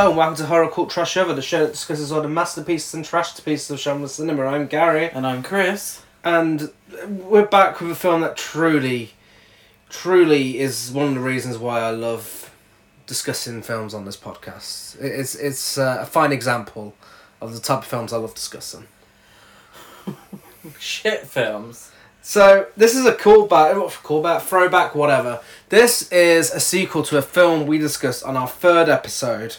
Hello and welcome to Horror Cult Trash Over, the show that discusses all the masterpieces and trash pieces of genre cinema. I'm Gary, And I'm Chris. and we're back with a film that truly, truly is one of the reasons why I love discussing films on this podcast. It's it's uh, a fine example of the type of films I love discussing. Shit films. So this is a callback, what callback, throwback, whatever. This is a sequel to a film we discussed on our third episode.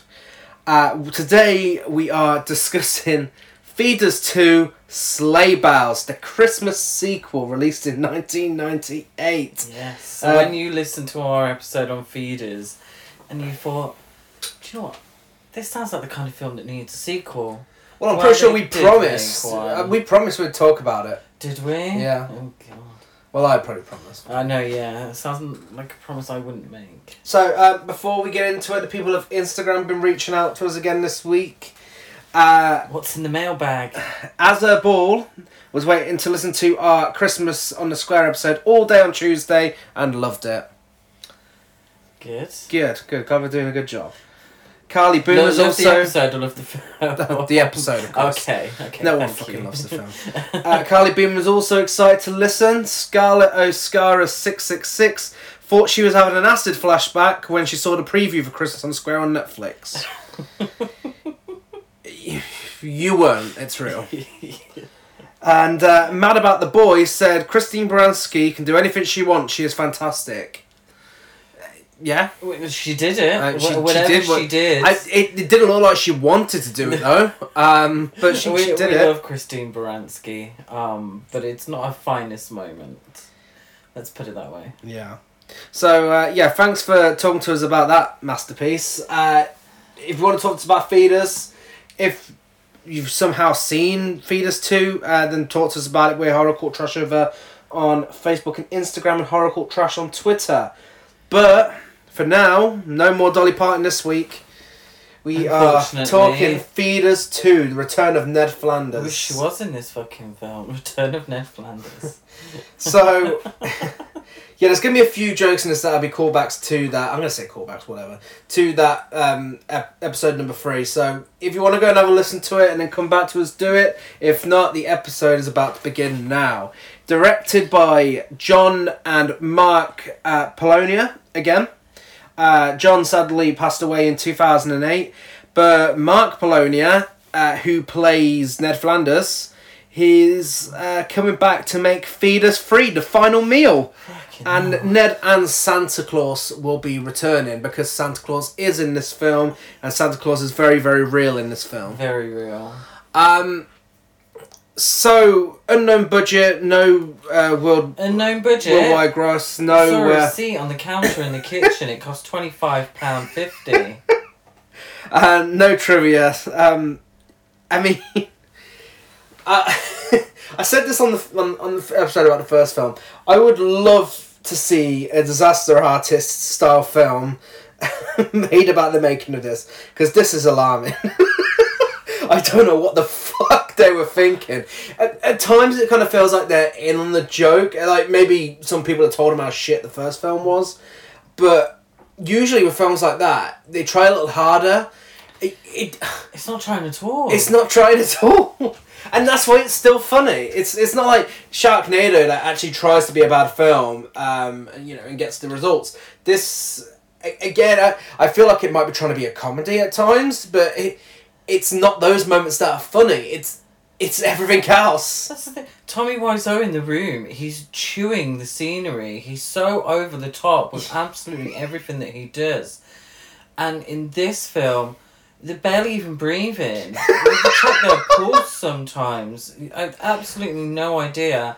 Uh, today we are discussing Feeders 2 Slay Bells, the Christmas sequel released in 1998. Yes. So Um, when you listened to our episode on feeders and you thought, do you know what? This sounds like the kind of film that needs a sequel. Well, I'm pretty sure we promised. Uh, we promised we'd talk about it. Did we? Yeah. Oh god. Well, I probably promised. I know, yeah. It sounds like a promise I wouldn't make. So, uh, before we get into it, the people of Instagram have been reaching out to us again this week. Uh, What's in the mailbag? As a Ball was waiting to listen to our Christmas on the Square episode all day on Tuesday and loved it. Good. Good, good. God, we're doing a good job. Carly Boom Lo- was love the also episode or love the film? the episode, of course. Okay, okay. No one fucking you. loves the film. Uh, Carly Beam was also excited to listen. Scarlett O'Scara six six six thought she was having an acid flashback when she saw the preview for Christmas on Square on Netflix. You- you weren't. It's real. And uh, Mad About the Boys said Christine Baranski can do anything she wants. She is fantastic. Yeah, She did it. Uh, she- Wh- she Whatever did she did. I, it, it didn't look like she wanted to do it though. Um, but she, we, she did we it. love Christine Baranski, um, but it's not her finest moment. Let's put it that way. Yeah. So uh, yeah, thanks for talking to us about that masterpiece. Uh, if you want to talk to us about Feeders, if you've somehow seen Feeders two, uh, then talk to us about it. We're Horror Cult Trash over on Facebook and Instagram, and Horror Cult Trash on Twitter. But for now, no more Dolly Parton this week. We are talking Feeders two, the return of Ned I Flanders. wish she was in this fucking film. Return of Ned Flanders. So, yeah, there's gonna be a few jokes in this that'll be callbacks to that. I'm gonna say callbacks, whatever, to that um, ep- episode number three. So, if you want to go and have a listen to it and then come back to us, do it. If not, the episode is about to begin now. Directed by John and Mark uh, Polonia again. Uh, John sadly passed away in 2008, but Mark Polonia, uh, who plays Ned Flanders, he's uh, coming back to make Feeders Three, the final meal. Fucking And hell. Ned and Santa Claus will be returning because Santa Claus is in this film, and Santa Claus is very, very real in this film. Very real. Um, so unknown budget, no uh, world Unknown budget. worldwide gross, Saw no. a Uh, receipt on the counter in the kitchen. It cost twenty five pound fifty. Uh, no trivia. Um, I mean, I, I said this on the on, on the episode about the first film. I would love to see a disaster artist style film made about the making of this because this is alarming. I don't know what the fuck they were thinking. At, at times, it kind of feels like they're in on the joke. Like maybe some people have told them how shit the first film was, but usually with films like that, they try a little harder. It, it It's not trying at all. it's not trying at all, and that's why it's still funny. It's it's not like Sharknado that actually tries to be a bad film, um, and, you know, and gets the results. This again, I, I feel like it might be trying to be a comedy at times, but it it's not those moments that are funny. It's it's everything else. That's the thing. Tommy Wiseau in the room, he's chewing the scenery. He's so over the top with absolutely everything that he does. And in this film, they're barely even breathing. they check their pulse sometimes. I have absolutely no idea,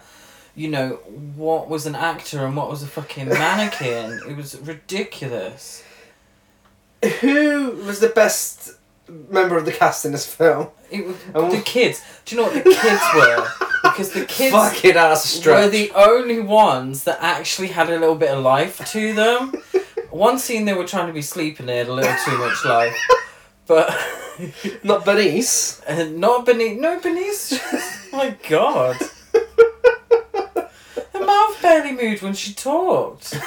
you know, what was an actor and what was a fucking mannequin. it was ridiculous. Who was the best member of the cast in this film? It was, the kids. Do you know what the kids were? Because the kids Fuck it, that's a were the only ones that actually had a little bit of life to them. One scene they were trying to be sleeping, they had a little too much life. But Not Bernice. uh, not Benice. No, Benice. my God. Her mouth barely moved when she talked.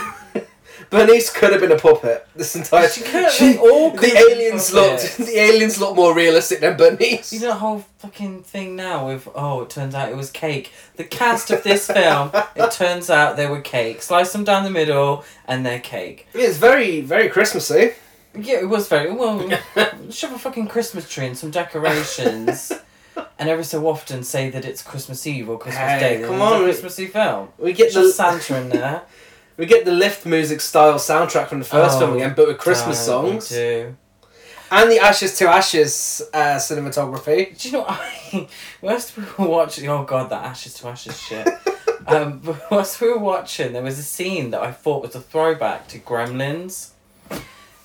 Bernice could have been a puppet. This entire She could- they all could the have been aliens looked the aliens look more realistic than Bernice. You know the whole fucking thing now with oh it turns out it was cake. The cast of this film, it turns out they were cake. Slice them down the middle and they're cake. Yeah, It's very very Christmassy. Yeah, it was very well. shove a fucking Christmas tree and some decorations, and every so often say that it's Christmas Eve or Christmas Hey, Day. come on. a Christmassy film. We get Just the Santa in there. We get the lift music style soundtrack from the first Oh, film again, but with Christmas songs. and the Ashes to Ashes uh, cinematography. Do you know what? I, whilst we were watching oh god that ashes to ashes shit. Um whilst we were watching there was a scene that I thought was a throwback to Gremlins.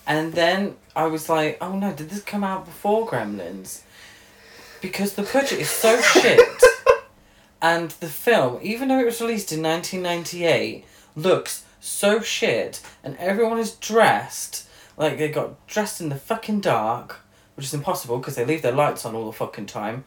And then I was like oh no did this come out before Gremlins? Because the budget is so shit. And the film even though it was released in 1998 looks so shit and everyone is dressed like they got dressed in the fucking dark which is impossible because they leave their lights on all the fucking time.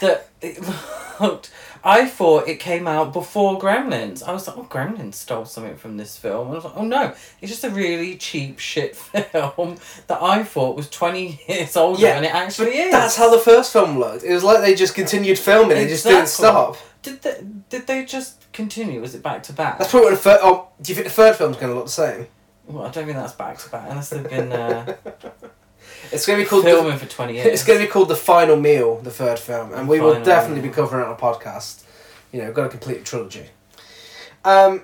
that it looked. I thought it came out before Gremlins. I was like, oh, Gremlins stole something from this film. And I was like, oh no, it's just a really cheap shit film that I thought was 20 years older Yeah, and it actually is. That's how the first film looked. It was like they just continued filming. They just didn't stop. Did they, did they just continue? Was it back to back? That's probably what the third. Oh, do you think the third film's going to look the same? Well, I don't think that's back to back unless they've been uh, It's going to be called. The, for 20 years. it's going to be called the final meal. The third film, and we will definitely Meal. be covering it on a podcast. You know, we've got a complete trilogy. Um,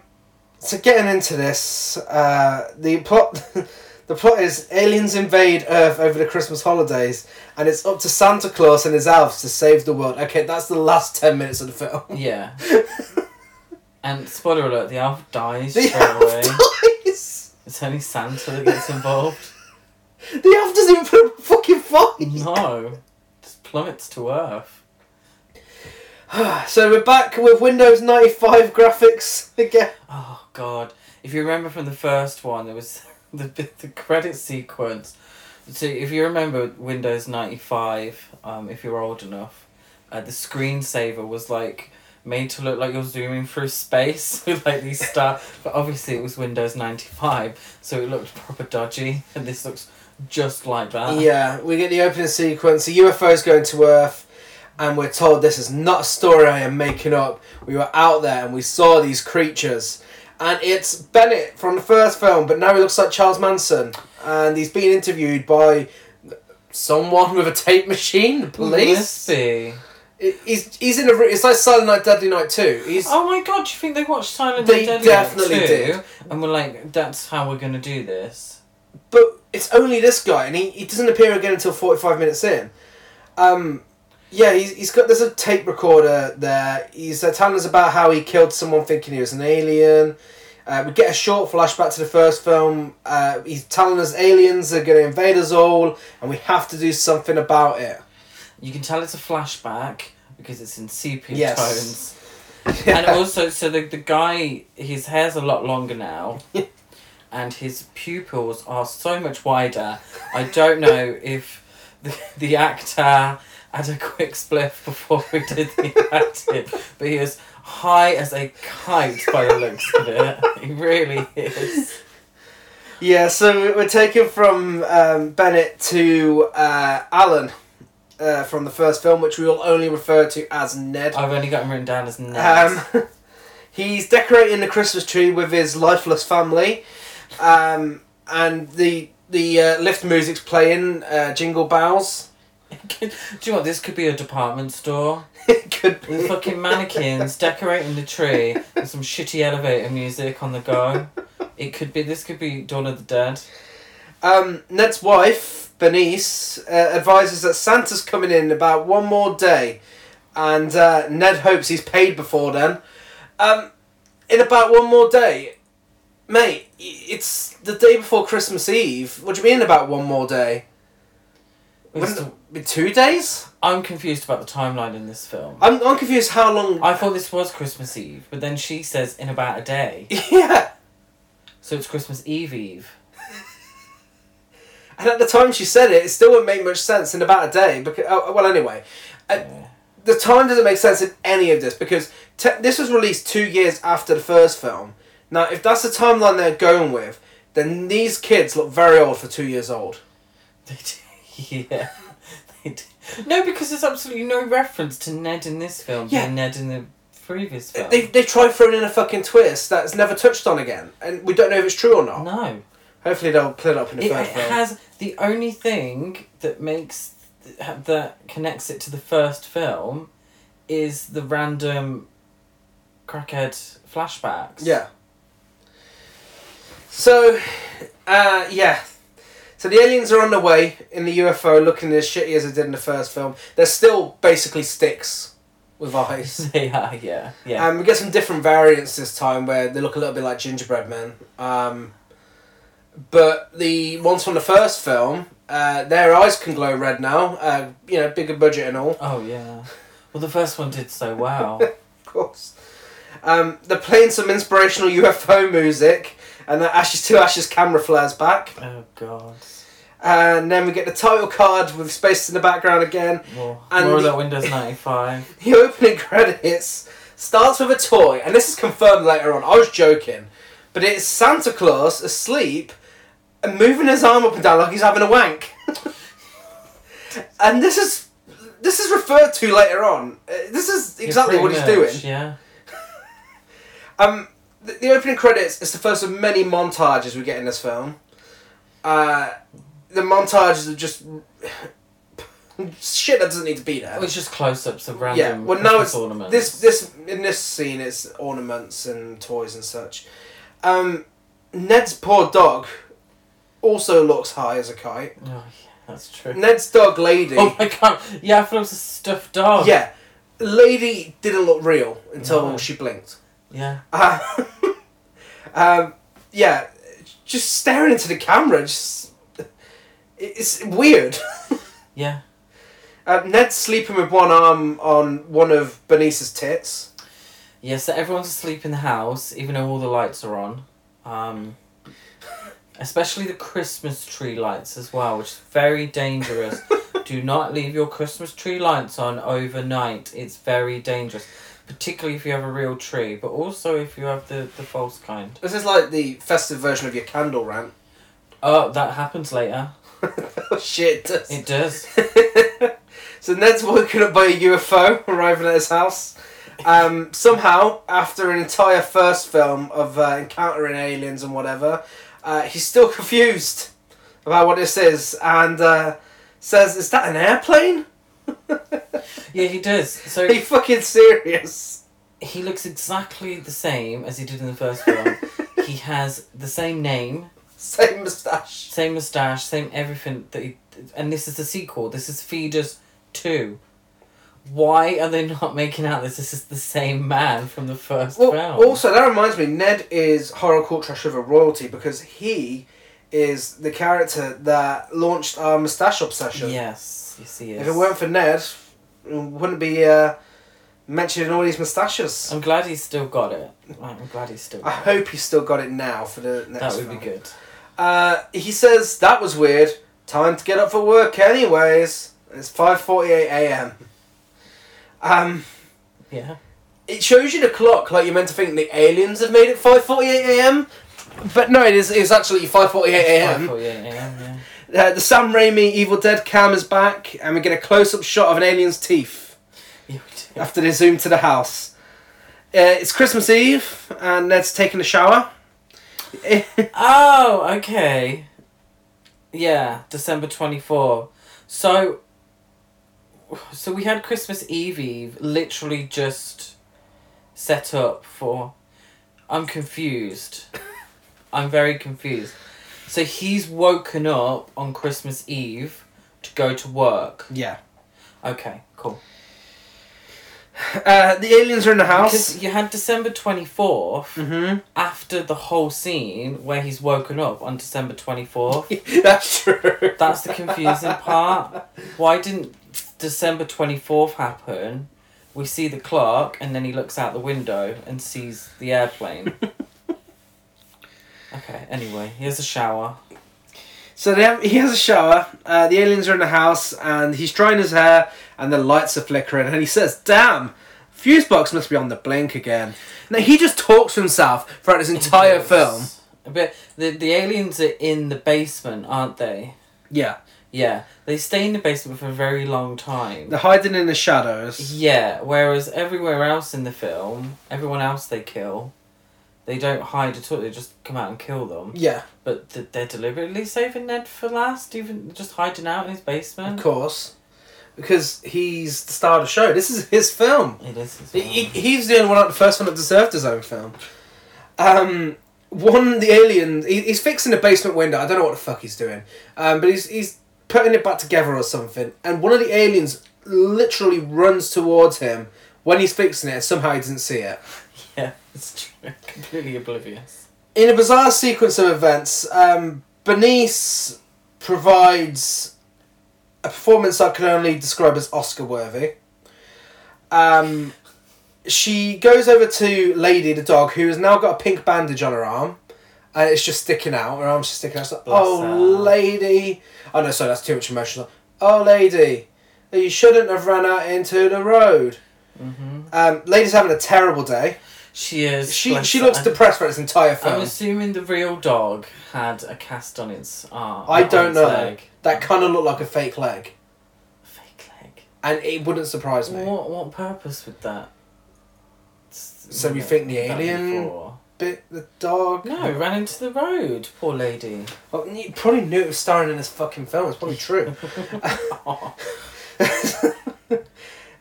so getting into this, uh, the plot. The plot is aliens invade Earth over the Christmas holidays, and it's up to Santa Claus and his elves to save the world. Okay, that's the last ten minutes of the film. Yeah. and spoiler alert, the elf dies The straight elf away. dies. It's only Santa that gets involved. The elf doesn't even put up a fucking fight. No. Just plummets to Earth. So we're back with Windows ninety five graphics again. Oh god. If you remember from the first one, there was the the credit sequence. So if you remember Windows ninety five, um, if you're old enough, uh, the screensaver was like made to look like you're zooming through space with like these stars. But obviously it was Windows ninety five, so it looked proper dodgy, and this looks just like that. Yeah, we get the opening sequence. The UFO's going to Earth, and we're told this is not a story I am making up. We were out there and we saw these creatures. And it's Bennett from the first film, but now he looks like Charles Manson. And he's being interviewed by someone with a tape machine, the police. Must. He's, he's in a. It's like Silent Night, Deadly Night 2. He's. Oh my god, do you think they watched Silent Night? They and Deadly definitely too? did. And we're like, that's how we're gonna do this. But it's only this guy, and he, he doesn't appear again until 45 minutes in. Um, yeah, he's, he's got there's a tape recorder there. He's uh, telling us about how he killed someone thinking he was an alien. Uh, we get a short flashback to the first film. Uh, he's telling us aliens are going to invade us all, and we have to do something about it. You can tell it's a flashback because it's in sepia Yes. tones. And also, so the, the guy, his hair's a lot longer now. and his pupils are so much wider. I don't know if the, the actor had a quick spliff before we did the acting, but he is high as a kite by the looks of it. He really is. Yeah, so we're taken from um, Bennett to uh, Alan uh, from the first film, which we will only refer to as Ned. I've only got him written down as Ned. Um, he's decorating the Christmas tree with his lifeless family, um, and the the uh, lift music's playing uh, Jingle Bells. Do you know what? This could be a department store. it could With be. fucking mannequins decorating the tree with some shitty elevator music on the go. It could be. This could be Dawn of the Dead. Um, Ned's wife, Bernice, uh, advises that Santa's coming in about one more day, and uh, Ned hopes he's paid before then. Um, in about one more day, mate, it's the day before Christmas Eve. What do you mean about one more day? Wouldn't it two days? I'm confused about the timeline in this film. I'm, I'm confused how long. I thought this was Christmas Eve, but then she says in about a day, yeah, so it's Christmas Eve Eve. and at the time she said it, it still wouldn't make much sense in about a day. Because oh, well, anyway, uh, Yeah. the time doesn't make sense in any of this because te- this was released two years after the first film. Now, if that's the timeline they're going with, then these kids look very old for two years old. They do. Yeah. They do. No, because there's absolutely no reference to Ned in this film Yeah. Ned in the previous film. They, they tried throwing in a fucking twist that's never touched on again, and we don't know if it's true or not. no. Hopefully they'll clear it up in the It, it film. has the only thing that makes that connects it to the first film is the random crackhead flashbacks. Yeah. So, uh, yeah. So the aliens are on the way in the UFO, looking as shitty as they did in the first film. They're still basically sticks with eyes. they are. Yeah. Yeah. Um, we get some different variants this time where they look a little bit like gingerbread men. Um, but the ones from the first film, uh, their eyes can glow red now. Uh, you know, bigger budget and all. oh yeah. Well, the first one did so well. Of course. Um, they're playing some inspirational UFO music, and the Ashes to Ashes camera flares back. oh god. And then we get the title card with space in the background again. More, And more of the- that Windows ninety five. The opening credits starts with a toy, and this is confirmed later on. I was joking, but it's Santa Claus asleep and moving his arm up and down like he's having a wank. and this is this is referred to later on. Uh, This is exactly what he's doing. Yeah. Um, the, the opening credits is the first of many montages we get in this film. Uh, the montages are just shit that doesn't need to be there. Well, it's just close ups of random yeah, well Christmas it's ornaments. this this in this scene it's ornaments and toys and such. Um, Ned's poor dog also looks high as a kite. Oh, yeah, that's true. Ned's dog, Lady. Oh my god! Yeah, I thought it was a stuffed dog. yeah, Lady didn't look real until No. she blinked. Yeah. Uh, um, yeah, just staring into the camera, just it's weird. Yeah. Uh, Ned's sleeping with one arm on one of Bernice's tits. Yeah. So everyone's asleep in the house, even though all the lights are on. Um, especially the Christmas tree lights as well, which is very dangerous. Do not leave your Christmas tree lights on overnight. It's very dangerous, particularly if you have a real tree, but also if you have the, the false kind. This is like the festive version of your candle rant. Oh, that happens later. oh shit! It does. It does. so Ned's woken up by a UFO arriving at his house. Um, somehow, after an entire first film of uh, encountering aliens and whatever, uh, he's still confused about what this is and uh, says, "Is that an airplane? Yeah, he does. So Are you fucking serious?" he looks exactly the same as he did in the first film. he has the same name, Same moustache. same moustache, same everything that he, and this is the sequel. This is Feeders 2. Why are they not making out this? This is the same man from the first Well, film. also that reminds me, Ned is horror cult trash over royalty because he is the character that launched our moustache obsession. yes, yes, he is. If it weren't for Ned, we wouldn't be uh, mentioning all these moustaches. I'm glad he's still got it. I'm glad he's still I got it. hope he's still got it now for the next. That would be good. Uh, he says that was weird. Time to get up for work, anyways. It's five forty-eight a.m. Um, Yeah. it shows you the clock like you're meant to think the aliens have made it five forty-eight a.m. But no, it is. It's actually five forty-eight a.m. 5:48 a.m., yeah. Uh, the Sam Raimi Evil Dead cam is back, and we get a close-up shot of an alien's teeth. After they zoom to the house. Uh, it's Christmas Eve, and Ned's taking a shower. Oh, okay. Yeah, December 24. So so we had Christmas Eve Eve literally just set up for I'm confused. I'm very confused. So he's woken up on Christmas Eve to go to work. yeah. Okay, cool. Uh, the aliens are in the house. Because you had December 24th hmm after the whole scene where he's woken up on December 24th. That's true. That's the confusing part. Why didn't December 24th happen? We see the clock and then he looks out the window and sees the airplane. okay, anyway, he has a shower. So they have, he has a shower. Uh, the aliens are in the house, and he's drying his hair, and the lights are flickering. And he says, "Damn, Fusebox must be on the blink again. Now he just talks to himself throughout his entire film. But the the aliens are in the basement, aren't they? Yeah, Yeah, they stay in the basement for a very long time. they're hiding in the shadows. Yeah, whereas everywhere else in the film, everyone else they kill, they don't hide at all. They just come out and kill them. Yeah, But th- they're deliberately saving Ned for last, even just hiding out in his basement. of course, because he's the star of the show. This is his film. It is. His He, film. he- he's the only one, the first one that deserved his own film. Um, one, the alien, he, he's fixing the basement window. I don't know what the fuck he's doing, um, but he's he's putting it back together or something. And one of the aliens literally runs towards him when he's fixing it, and somehow he doesn't see it. It's true. Completely oblivious. In a bizarre sequence of events, um, Bernice provides a performance I can only describe as Oscar worthy. Um, she goes over to Lady the dog, who has now got a pink bandage on her arm, and it's just sticking out. Her arm's just sticking out. Like, oh, her. lady. Oh no, sorry, that's too much emotional. Oh, lady, you shouldn't have run out into the road. hmm Um, lady's having a terrible day. She is. She she looks depressed for this entire film. I'm assuming the real dog had a cast on its arm. I don't know. Leg. That kind of looked like a fake leg, Fake leg. and it wouldn't surprise me. What what purpose would that? So you think the alien- Bit the dog. No, ran into the road. Poor lady. Well, you probably knew it was starring in this fucking film. It's probably true.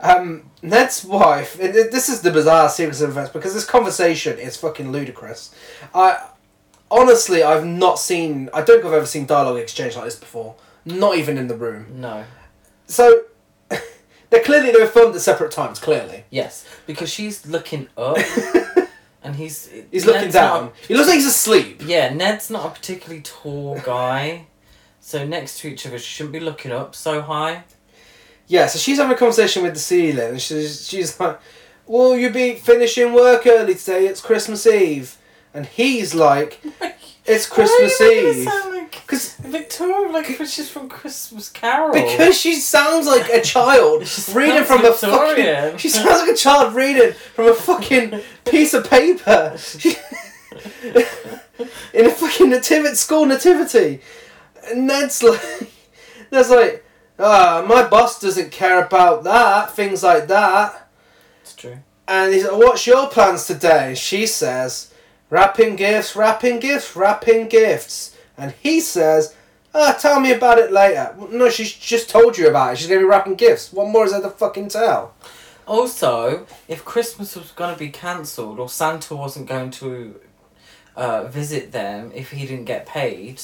um, Ned's wife. This is the bizarre sequence of events because this conversation is fucking ludicrous. I honestly, I've not seen. I don't think I've ever seen dialogue exchange like this before. Not even in the room. no. So. They're clearly they were filmed at separate times. Clearly, Yes, because she's looking up, and he's he's looking down. not- He looks like he's asleep. yeah, Ned's not a particularly tall guy, so next to each other, she shouldn't be looking up so high. Yeah, so she's having a conversation with the ceiling, and she's, she's like, Will you be finishing work early today? It's Christmas Eve. And he's like, It's Christmas Why are you Eve. it sound like Because Victoria, like she's from Christmas Carol. because she sounds like a child reading from a fucking. She sounds like a child reading from a fucking piece of paper. In a fucking nativity school nativity. And Ned's like, Ned's like, ah, my boss doesn't care about that, things like that. it's true. And he's like, What's your plans today? She says, Wrapping gifts, wrapping gifts, wrapping gifts. And he says, Ah, tell me about it later. No, she's just told you about it. She's going to be wrapping gifts. What more is there to fucking tell? Also, if Christmas was going to be cancelled or Santa wasn't going to uh, visit them if he didn't get paid,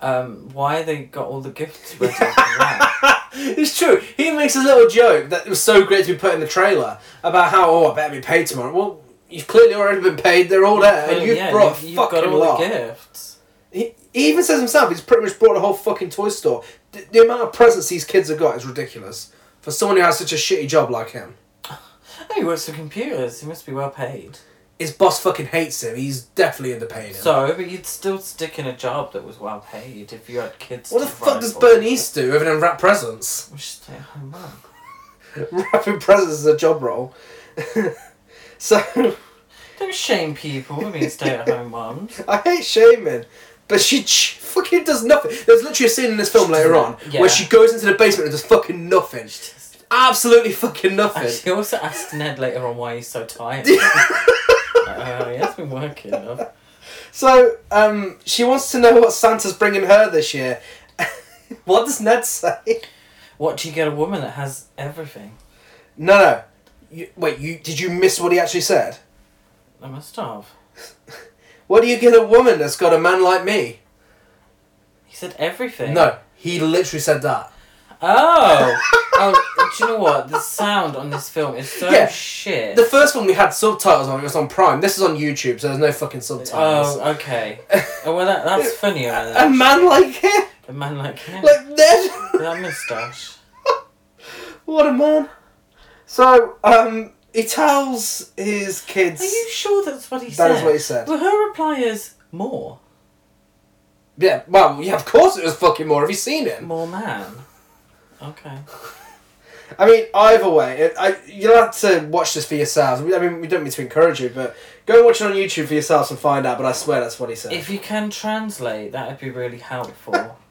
um, why they got all the gifts that? it's true. He makes a little joke that was so great to be put in the trailer about how, oh, I better be paid tomorrow. Well, you've clearly already been paid. They're all there. And you've yeah, brought you've, a fucking got all lot. the gifts. He, he even says himself he's pretty much brought a whole fucking toy store. The, the amount of presents these kids have got is ridiculous for someone who has such a shitty job like him. Oh, he works for computers. He must be well paid. His boss fucking hates him. He's definitely underpaying him. So, but you'd still stick in a job that was well paid if you had kids. what the fuck does. Bernice do other than wrap presents? We should stay at home mum. Wrapping presents is a job role. so Don't shame people I mean, stay at home mums. I hate shaming, but she ch- fucking does nothing. There's literally a scene in this film later on Yeah. where she goes into the basement and does fucking nothing. Absolutely fucking nothing. She also asked Ned later on why he's so tired. Uh, he has been working. So, um, she wants to know what Santa's bringing her this year. what does Ned say? What do you get a woman that has everything? No, no. You, wait, you did you miss what he actually said? I must have. What do you get a woman that's got a man like me? He said everything. No, he literally said that. Oh. oh. Do you know what? The sound on this film is so Yeah. shit. The first one we had subtitles on. It was on Prime. This is on YouTube, so there's no fucking subtitles. Oh, okay. Oh, well, that, that's funnier. than a man like him, A man like him. like Ned. With that moustache. what a man. So, um, he tells his kids. Are you sure that's what he That said? That is what he said. Well, her reply is more. Yeah, well, yeah, of course it was fucking more. Have you seen him? More man. Okay. I mean, either way, it, I you'll have to watch this for yourselves. I mean, we don't mean to encourage you, but go and watch it on YouTube for yourselves and find out. But I swear that's what he said. If you can translate, that would be really helpful.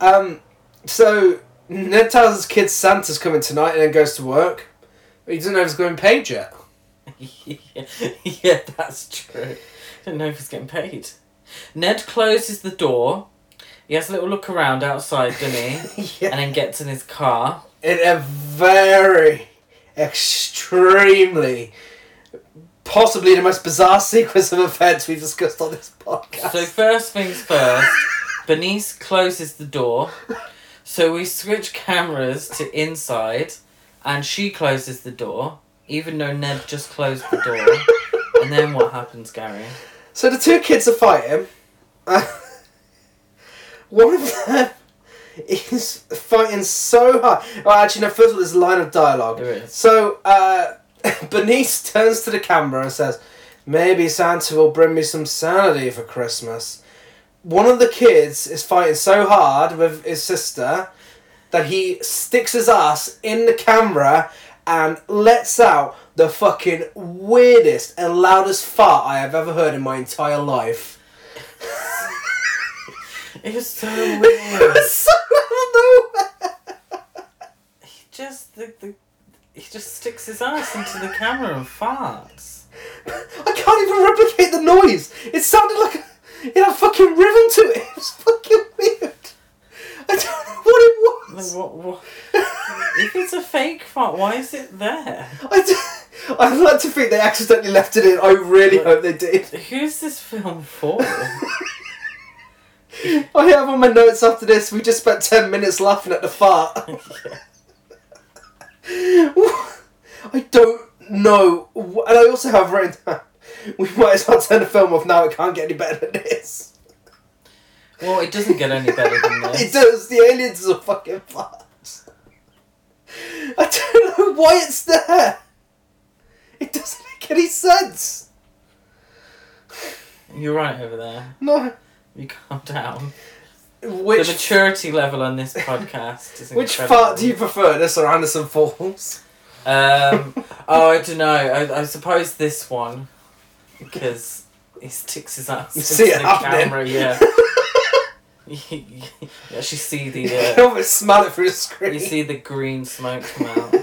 Um, so Ned tells his kids Santa's coming tonight and then goes to work. But he doesn't know if he's going paid yet. yeah, yeah, that's true. Don't know if he's getting paid. Ned closes the door. He has a little look around outside, doesn't he? yeah. And then gets in his car. In a very, extremely, possibly the most bizarre sequence of events we've discussed on this podcast. So first things first, Bernice closes the door. So we switch cameras to inside, and she closes the door, even though Ned just closed the door. And then what happens, Gary? So the two kids are fighting. one of them is fighting so hard. Well, actually, no. First of all, there's a line of dialogue. There is. So uh, Bernice turns to the camera and says, "Maybe Santa will bring me some sanity for Christmas." One of the kids is fighting so hard with his sister that he sticks his ass in the camera and lets out the fucking weirdest and loudest fart I have ever heard in my entire life. It was so it weird. was so out of nowhere. he just the, the he just sticks his ass into the camera and farts. I can't even replicate the noise. It sounded like a, it had a fucking rhythm to it. It was fucking weird. I don't know what it Like, was. what, what? if it's a fake fart, why is it there? I I'd like to think they accidentally left it in. I really hope they did. Who's this film for? I have on my notes after this. We just spent ten minutes laughing at the fart. I don't know, and I also have written down. We might as well turn the film off now. It can't get any better than this. well, it doesn't get any better than this. It does. The aliens is a fucking farce. I don't know why it's there. It doesn't make any sense. You're right over there. No. You calm down. Which the maturity level on this podcast is which incredible. part do you prefer, this or Anderson Falls? Um, oh, I don't know. I, I suppose this one because he sticks his ass You see it the happening. camera. Yeah. you, you actually see the You can uh, almost smell it through the screen. you see the green smoke come out.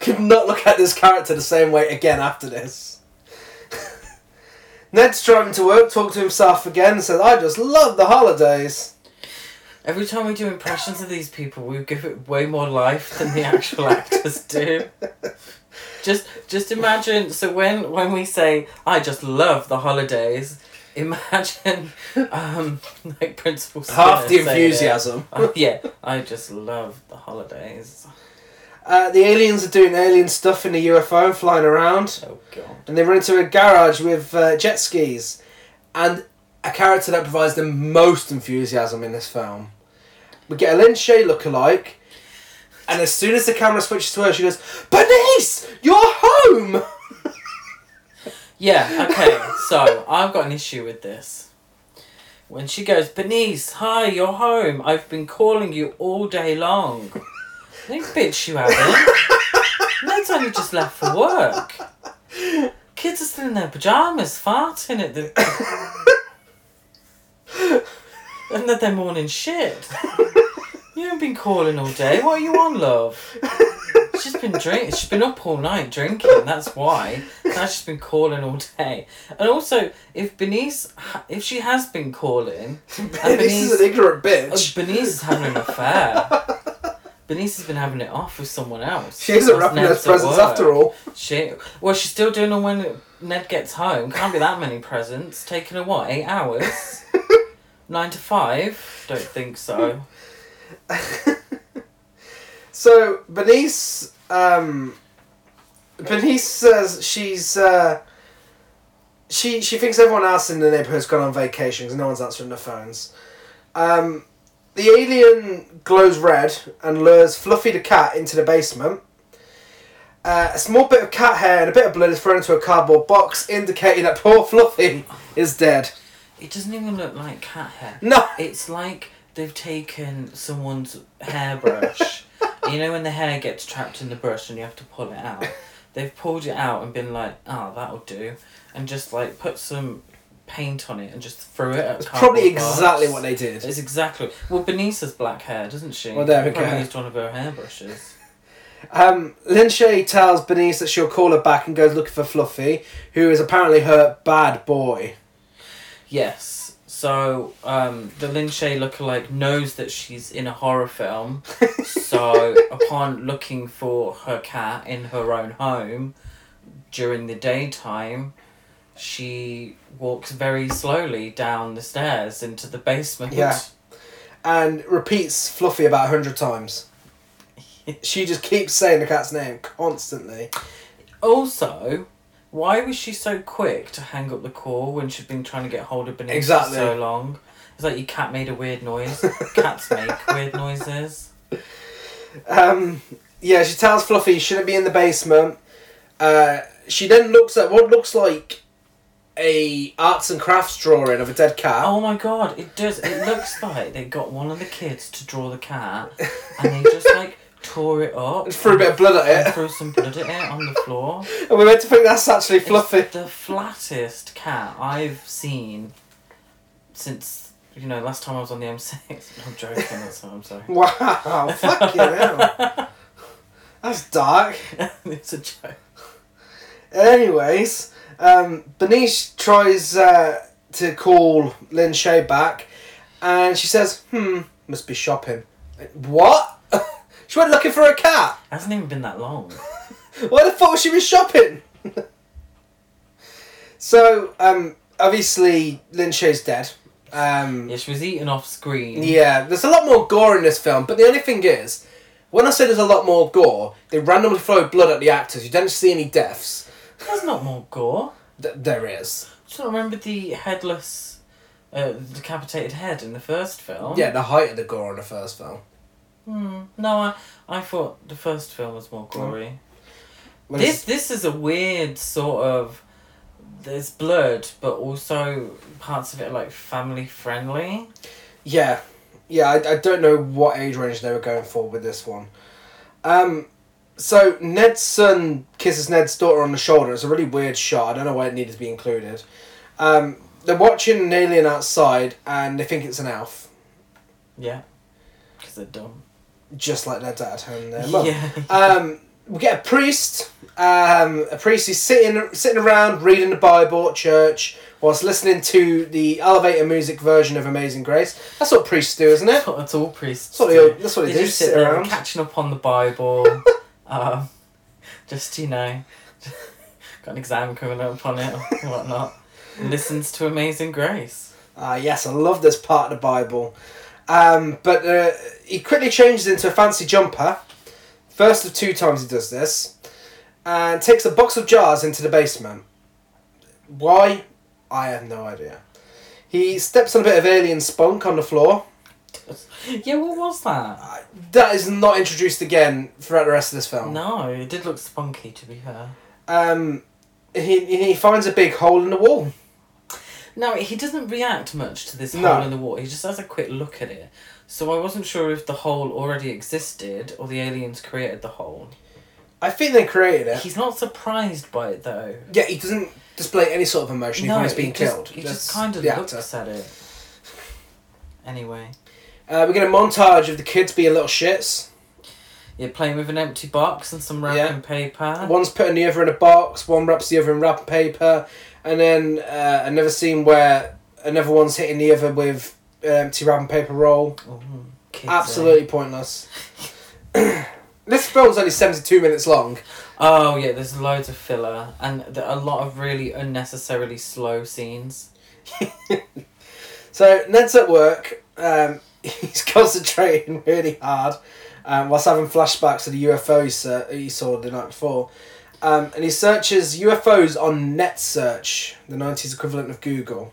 Could not look at this character the same way again after this. Ned's driving to work, talking to himself again, and says, I just love the holidays. Every time we do impressions of these people, we give it way more life than the actual actors do. Just, just imagine. So when when we say, "I just love the holidays," imagine, um, like Principal Half the Skinner saying enthusiasm. Oh, yeah, I just love the holidays. Uh, the aliens are doing alien stuff in the UFO and flying around. Oh god. And they run into a garage with uh, jet skis. And a character that provides the most enthusiasm in this film. We get a Lin Shaye lookalike. And as soon as the camera switches to her, she goes, Bernice, you're home! Yeah. Okay. so I've got an issue with this. When she goes, Bernice, hi, you're home. I've been calling you all day long. I think, bitch, you haven't. Ned's only just left for work. Kids are still in their pajamas, farting at the. and that their morning shit. You haven't been calling all day. What are you on, love? She's been drinking. She's been up all night drinking. That's why. Now she's been calling all day. And also, if Benice, if she has been calling, Benice, this is an ignorant oh, bitch. Benice is having an affair. Bernice has been having it off with someone else. She isn't wrapping those presents after all. She, well, she's still doing them when Ned gets home. Can't be that many presents. Taking her what, eight hours? Nine to five? Don't think so. So Bernice, um, Bernice says she's uh, she she thinks everyone else in the neighborhood's gone on vacation because no one's answering their phones. Um, the alien glows red and lures Fluffy the cat into the basement. Uh, a small bit of cat hair and a bit of blood is thrown into a cardboard box, indicating that poor Fluffy is dead. It doesn't even look like cat hair. No, It's like they've taken someone's hairbrush you know when the hair gets trapped in the brush and you have to pull it out. They've pulled it out and been like, "Oh, that'll do," and just like put some paint on it and just threw it at. It's probably exactly what they did. It's exactly well. Bernice has black hair, doesn't she? Well, there we Probably go. used one of her hairbrushes. Um, tells Bernice that she'll call her back and goes looking for Fluffy, who is apparently her bad boy. Yes. So um, the Lin Shaye lookalike knows that she's in a horror film. so upon looking for her cat in her own home during the daytime, she walks very slowly down the stairs into the basement. Yeah. And repeats Fluffy about a hundred times. She just keeps saying the cat's name constantly. Also, why was she so quick to hang up the call when she'd been trying to get hold of Bernice Exactly. for so long? It's like your cat made a weird noise. Cats make weird noises. Um, yeah, she tells Fluffy she shouldn't be in the basement. Uh, she then looks at what looks like a arts and crafts drawing of a dead cat. Oh my god, it does. It looks like they got one of the kids to draw the cat and they just like tore it up. And threw a bit of blood at it. threw some blood at it on the floor. And we're meant to think that's actually Fluffy. It's the flattest cat I've seen since, you know, last time I was on the M6. I'm joking, that's what I'm sorry. Wow, fucking hell. That's dark. it's a joke. Anyways, um, Bernice tries uh, to call Lin Shaye back, and she says, "Hmm, must be shopping." What? she went looking for a cat. hasn't even been that long. Why the fuck was she be shopping? so, um, obviously, Lin Shaye's dead. Um, Yeah, she was eaten off screen. yeah, there's a lot more gore in this film, but the only thing is, when I say there's a lot more gore, they randomly throw blood at the actors. You don't see any deaths. There's not more gore. Th- there is. Do you not remember the headless, uh, decapitated head in the first film? Yeah, the height of the gore in the first film. Hmm. No, I, I thought the first film was more gory. Well, This this is a weird sort of. There's blood, but also parts of it are like family friendly. Yeah, yeah. I, I don't know what age range they were going for with this one. Um, so Ned's son kisses Ned's daughter on the shoulder. It's a really weird shot. I don't know why it needed to be included. Um, they're watching an alien outside, and they think it's an elf, Yeah. Because they're dumb. just like their dad and their mum. Yeah. Um, we get a priest. Um, a priest is sitting sitting around reading the Bible at church whilst listening to the elevator music version of Amazing Grace. That's what priests do, isn't it? That's what, that's all priests. That's what do. they, that's what they, do. just Sit, there around. catching up on the Bible. um, just you know, got an exam coming up on it or whatnot. Listens to Amazing Grace. Ah, yes, I love this part of the Bible. Um, but uh, he quickly changes into a fancy jumper. First of two times he does this. And takes a box of jars into the basement. Why? I have no idea. He steps on a bit of alien spunk on the floor. Yeah, what was that? Uh, That is not introduced again throughout the rest of this film. No, it did look spunky to be fair. Um, he, he finds a big hole in the wall. No, he doesn't react much to this No. hole in the wall. He just has a quick look at it. So I wasn't sure if the hole already existed or the aliens created the hole. I think they created it. He's not surprised by it though. Yeah, he doesn't display any sort of emotion even when he's being just, killed. He That's just kind of looks actor. at it. Anyway, Uh, we get a montage of the kids being little shits. you're playing with an empty box and some wrapping Yeah. paper. One's putting the other in a box, one wraps the other in wrapping paper, and then uh, another scene where another one's hitting the other with an empty wrapping paper roll. Ooh, eh? Absolutely pointless. this film's only 72 minutes long. Oh yeah, there's loads of filler and there a lot of really unnecessarily slow scenes. So Ned's at work. Um, he's concentrating really hard um, whilst having flashbacks to the UFO he, he saw the night before. Um, and he searches UFOs on NetSearch, the 90s equivalent of Google.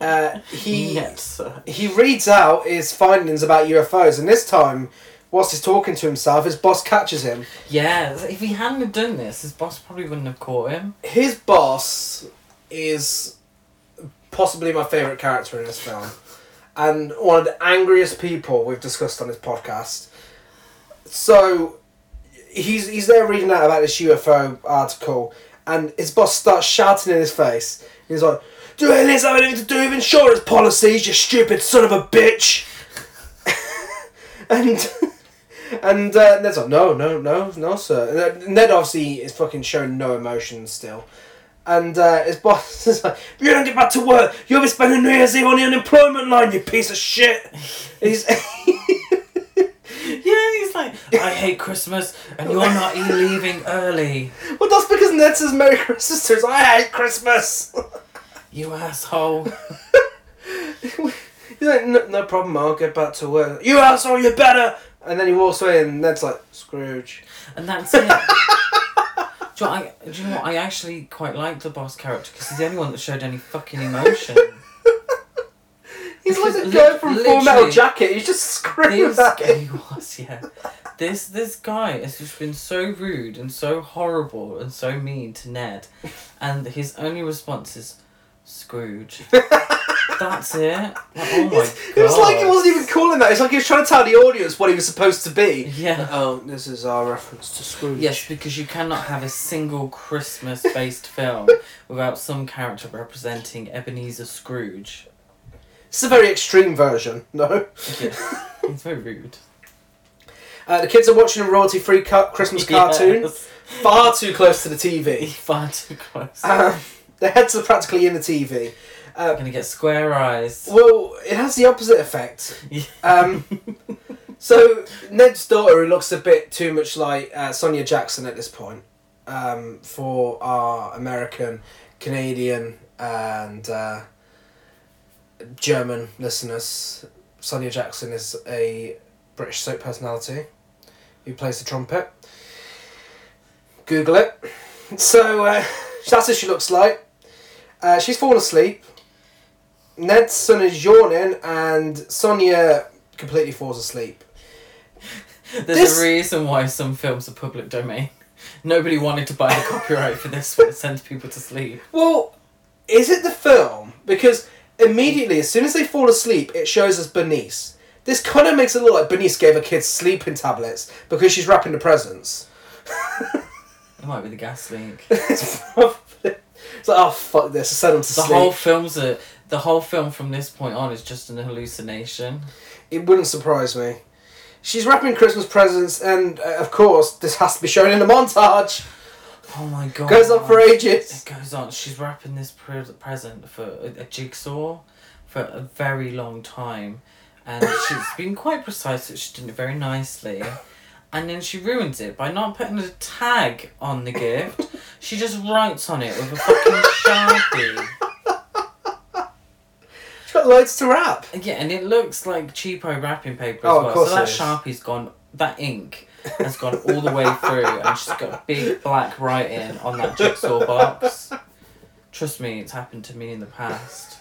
Uh, he Yes. he reads out his findings about UFOs, and this time, whilst he's talking to himself, his boss catches him. Yeah, if he hadn't have done this, his boss probably wouldn't have caught him. His boss is possibly my favourite character in this film, and one of the angriest people we've discussed on this podcast. so he's he's there reading out about this UFO article, and his boss starts shouting in his face. He's like, "Do aliens have anything to do with insurance policies? You stupid son of a bitch!" and and uh, Ned's like, "No, no, no, no, sir." And Ned obviously is fucking showing no emotion still. And uh, his boss is like, "You don't get back to work. You'll be spending New Year's Eve on the unemployment line, you piece of shit." he's Yeah, he's like, I hate Christmas, and you're not leaving early. well, that's because Ned says Merry Christmas to us. I hate Christmas. You asshole. he's like, no, "No problem. I'll get back to work." You asshole, you better. And then he walks away, and Ned's like, "Scrooge." And that's it. Do, you know, I, do you know what? I actually quite like the boss character because he's the only one that showed any fucking emotion. He's like a guy from Full Metal Jacket. He's just screaming This at guy him. was, yeah. This this guy has just been so rude and so horrible and so mean to Ned, and his only response is Scrooge. That's it. Like, oh my god. It was like he wasn't even calling that. It's like he was trying to tell the audience what he was supposed to be. Yeah. Oh, this is our reference to Scrooge. Yes, because you cannot have a single Christmas based film without some character representing Ebenezer Scrooge. It's a very extreme version, no? Yes. It's very rude. Uh, the kids are watching a royalty free cut Christmas cartoon. Yes. Far too close to the TV. Far too close. Um, their heads are practically in the TV. I'm gonna get square eyes. Well, it has the opposite effect. Um, so Ned's daughter, who looks a bit too much like uh, Sonia Jackson at this point, um, for our American, Canadian, and uh, German listeners, Sonia Jackson is a British soap personality who plays the trumpet. Google it. So uh, that's what she looks like. Uh, she's fallen asleep. Ned's son is yawning, and Sonia completely falls asleep. There's This- a reason why some films are public domain. Nobody wanted to buy the copyright for this one. It sends people to sleep. Well, is it the film? Because immediately, as soon as they fall asleep, it shows us Bernice. This kind of makes it look like Bernice gave her kids sleeping tablets because she's wrapping the presents. It might be the gas leak. it's probably. It's like, oh, fuck this, I sent them to The sleep. The whole film's a the whole film from this point on is just an hallucination. It wouldn't surprise me. She's wrapping Christmas presents, and uh, of course, this has to be shown in the montage. Oh my god! Goes on for ages. It goes on. She's wrapping this pre- present for a, a jigsaw for a very long time, and she's been quite precise. That she's done it very nicely, and then she ruins it by not putting a tag on the gift. She just writes on it with a fucking sharpie. She's got loads to wrap. Yeah, and it looks like cheapo wrapping paper as Oh, of well. course so that sharpie's gone. That ink has gone all the way through, and she's got a big black writing on that jigsaw box. Trust me, it's happened to me in the past.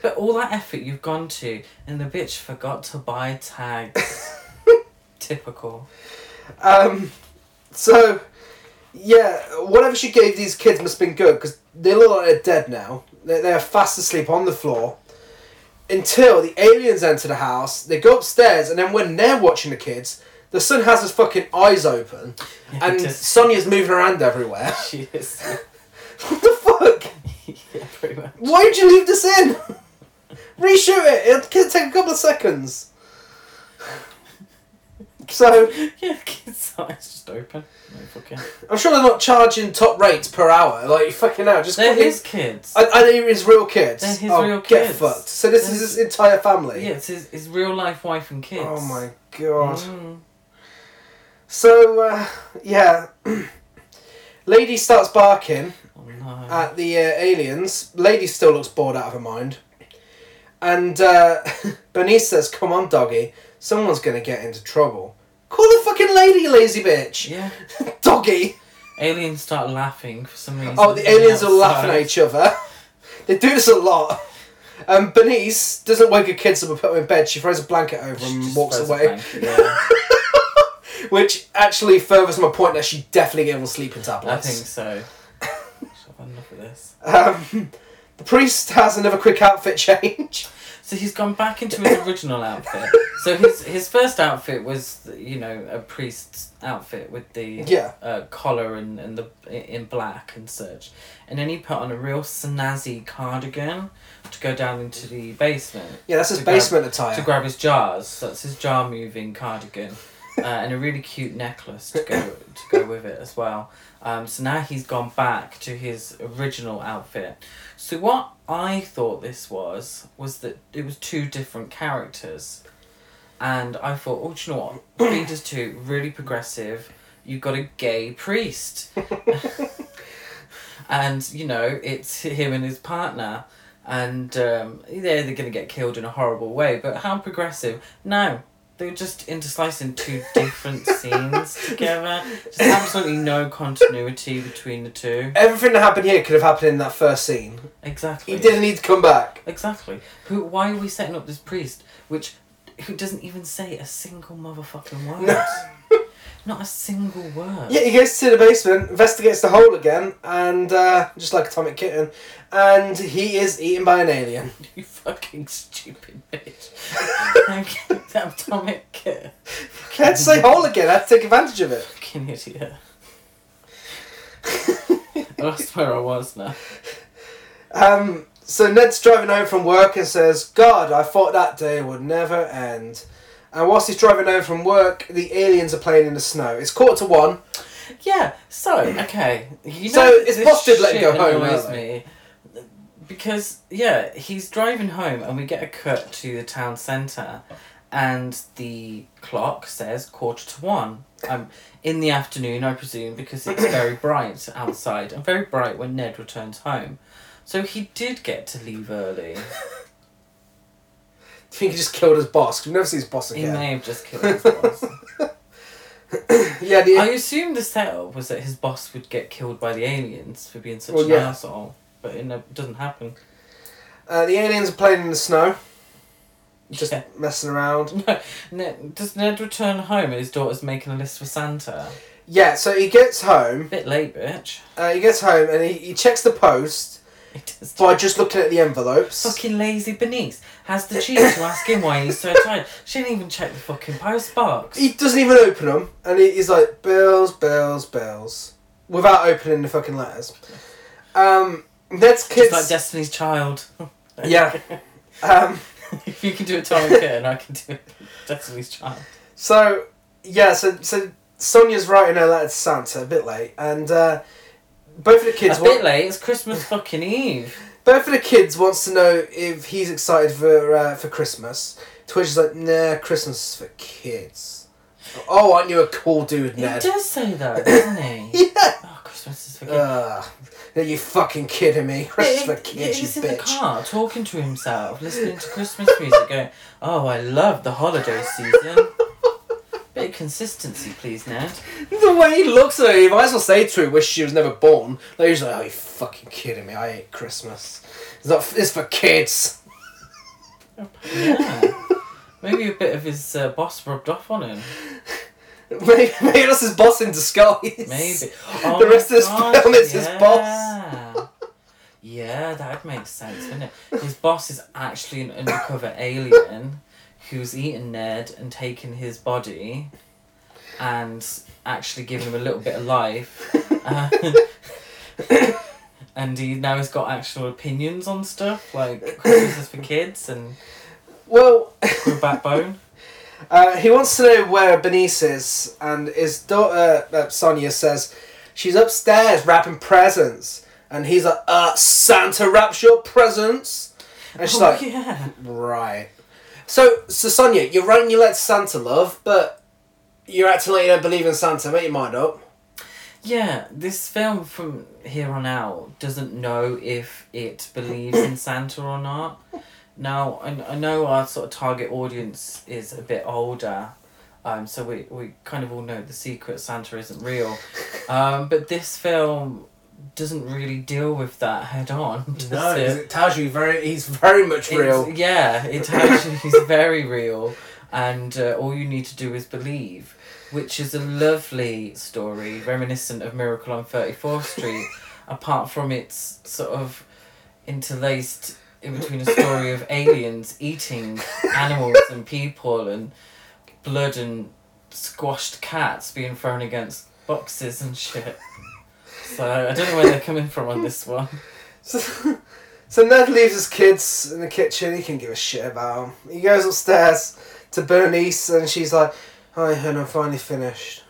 But all that effort you've gone to, and the bitch forgot to buy tags. Typical. Um, so, yeah, whatever she gave these kids must have been good because they look like they're dead now. They're, they're fast asleep on the floor until the aliens enter the house. They go upstairs, and then when they're watching the kids, the son has his fucking eyes open, and Just- Sonia's moving around everywhere. she is. what the fuck? yeah, pretty much. Why did you leave this in? Reshoot it. It'll k- take a couple of seconds. So Yeah, kid's eyes just open. No fucking. I'm sure they're not charging top rates per hour. Like fucking hell, just They're fucking- his kids. I, I know his real kids. They're his oh, real Get kids. fucked. So this is They're- his entire family. Yeah, it's his, his real life wife and kids. Oh my god. Mm. So uh, yeah, lady starts barking Oh no. at the uh, aliens. Lady still looks bored out of her mind, and uh, Bernice says, "Come on, doggy. Someone's gonna get into trouble. Call the fucking lady, you lazy bitch. yeah. doggy." Aliens start laughing for some reason. Oh, the aliens are laughing at each other. they do this a lot. Um, Bernice doesn't wake her kids up and put them in bed. She throws a blanket over them and walks away. blanket, yeah. Which actually furthers my point that she definitely gave them sleeping tablets. I think so. I've had enough of this. Um, the priest has another quick outfit change. So he's gone back into his original outfit. So his his first outfit was, you know, a priest's outfit with the Yeah. uh, collar and, and the in black and such, and then he put on a real snazzy cardigan to go down into the basement Yeah, that's his To grab- basement attire. to grab his jars. That's his jar moving cardigan, uh, and a really cute necklace to go to go with it as well. Um, so now he's gone back to his original outfit. So what I thought this was was that it was two different characters, and I thought, oh, do you know what? Feeders two really progressive. You've got a gay priest, and you know it's him and his partner and um, they're, they're going to get killed in a horrible way. But how progressive? No, they're just intersplicing two different scenes together. Just absolutely no continuity between the two. Everything that happened here could have happened in that first scene. Exactly. He didn't need to come back. Exactly. Who? Why are we setting up this priest, which, who doesn't even say a single motherfucking word? No. Not a single word. Yeah, he goes to the basement, investigates the hole again, and uh, just like Atomic Kitten, and he is eaten by an alien. You fucking stupid bitch. Atomic Kitten. Can't say hole again. I had to take advantage of it. Fucking idiot. I lost where I was now. Um, so Ned's driving home from work and says, "God, I thought that day would never end." And whilst he's driving home from work, the aliens are playing in the snow. It's quarter to one. Yeah, so, okay. You So, know it's this busted letting shit go home, annoys aren't me. Because, yeah, he's driving home and we get a cut to the town centre and the clock says quarter to one. Um, in the afternoon, I presume, because it's very bright outside and very bright when Ned returns home. So he did get to leave early. Do you think he just killed his boss? We've never see his boss again. He may have just killed his boss. Yeah, the, I assume the setup was that his boss would get killed by the aliens for being such Well, an yeah. asshole, but it doesn't happen. uh, the aliens are playing in the snow, just Yeah. messing around. No, Ned, does Ned return home and his daughter's making a list for Santa? Yeah, so he gets home. Bit late, bitch. Uh, he gets home and he, he checks the post It does. by just looking at the envelopes. Fucking lazy Bernice has the cheek to ask him why he's so tired. She didn't even check the fucking post box. He doesn't even open them, and he, he's like bills, bills, bills, without opening the fucking letters. Um, Just kids. like Destiny's Child. yeah. Um, if you can do Atomic Kitten, I can do Destiny's Child. so yeah, so so Sonia's writing her letter to Santa a bit late, and uh, both of the kids a want, bit late. It's Christmas fucking Eve. both of the kids wants to know if he's excited for uh, for Christmas. To which he's like, nah, Christmas is for kids. Oh, aren't you a cool dude, Ned? He does say that, doesn't he? Yeah. Oh, Christmas is for kids. Are you fucking kidding me? Christmas for Yeah, kids, he's you in the car talking to himself, listening to Christmas music, going, "Oh, I love the holiday season." Bit of consistency, please, Ned. The way he looks at her, he might as well say to her, wish she was never born. Like, he's like, oh, you fucking kidding me? I hate Christmas. It's not. It's for kids. Yeah. Maybe a bit of his uh, boss rubbed off on him. Maybe, maybe that's his boss in disguise. Maybe. the rest of this film is his boss. yeah. Yeah, that would make sense, wouldn't it? His boss is actually an undercover alien who's eaten Ned and taken his body and actually given him a little bit of life. Uh, and he now has got actual opinions on stuff like Christmas is for kids and Well, Backbone. uh, he wants to know where Bernice is, and his daughter uh, Sonia says she's upstairs wrapping presents, and he's like, "Uh, Santa wraps your presents," and she's oh, like, yeah. Right. So, so Sonia, you're writing your to Santa, love, but you're acting like you don't believe in Santa. Make your mind up. Yeah, this film from here on out doesn't know if it believes in Santa or not. Now, I, I know our sort of target audience is a bit older, um, so we, we kind of all know the secret Santa isn't real. Um, but this film doesn't really deal with that head on. does No, it? it tells you very. He's very much real. It's- yeah, it actually is very real, and uh, all you need to do is believe, which is a lovely story, reminiscent of Miracle on Thirty Fourth Street. apart from its sort of interlaced in between a story of aliens eating animals and people and blood and squashed cats being thrown against boxes and shit. So I don't know where they're coming from on this one. So, so Ned leaves his kids in the kitchen. He can give a shit about them. He goes upstairs to Bernice, and she's like, "Hi, hun, I'm finally finished."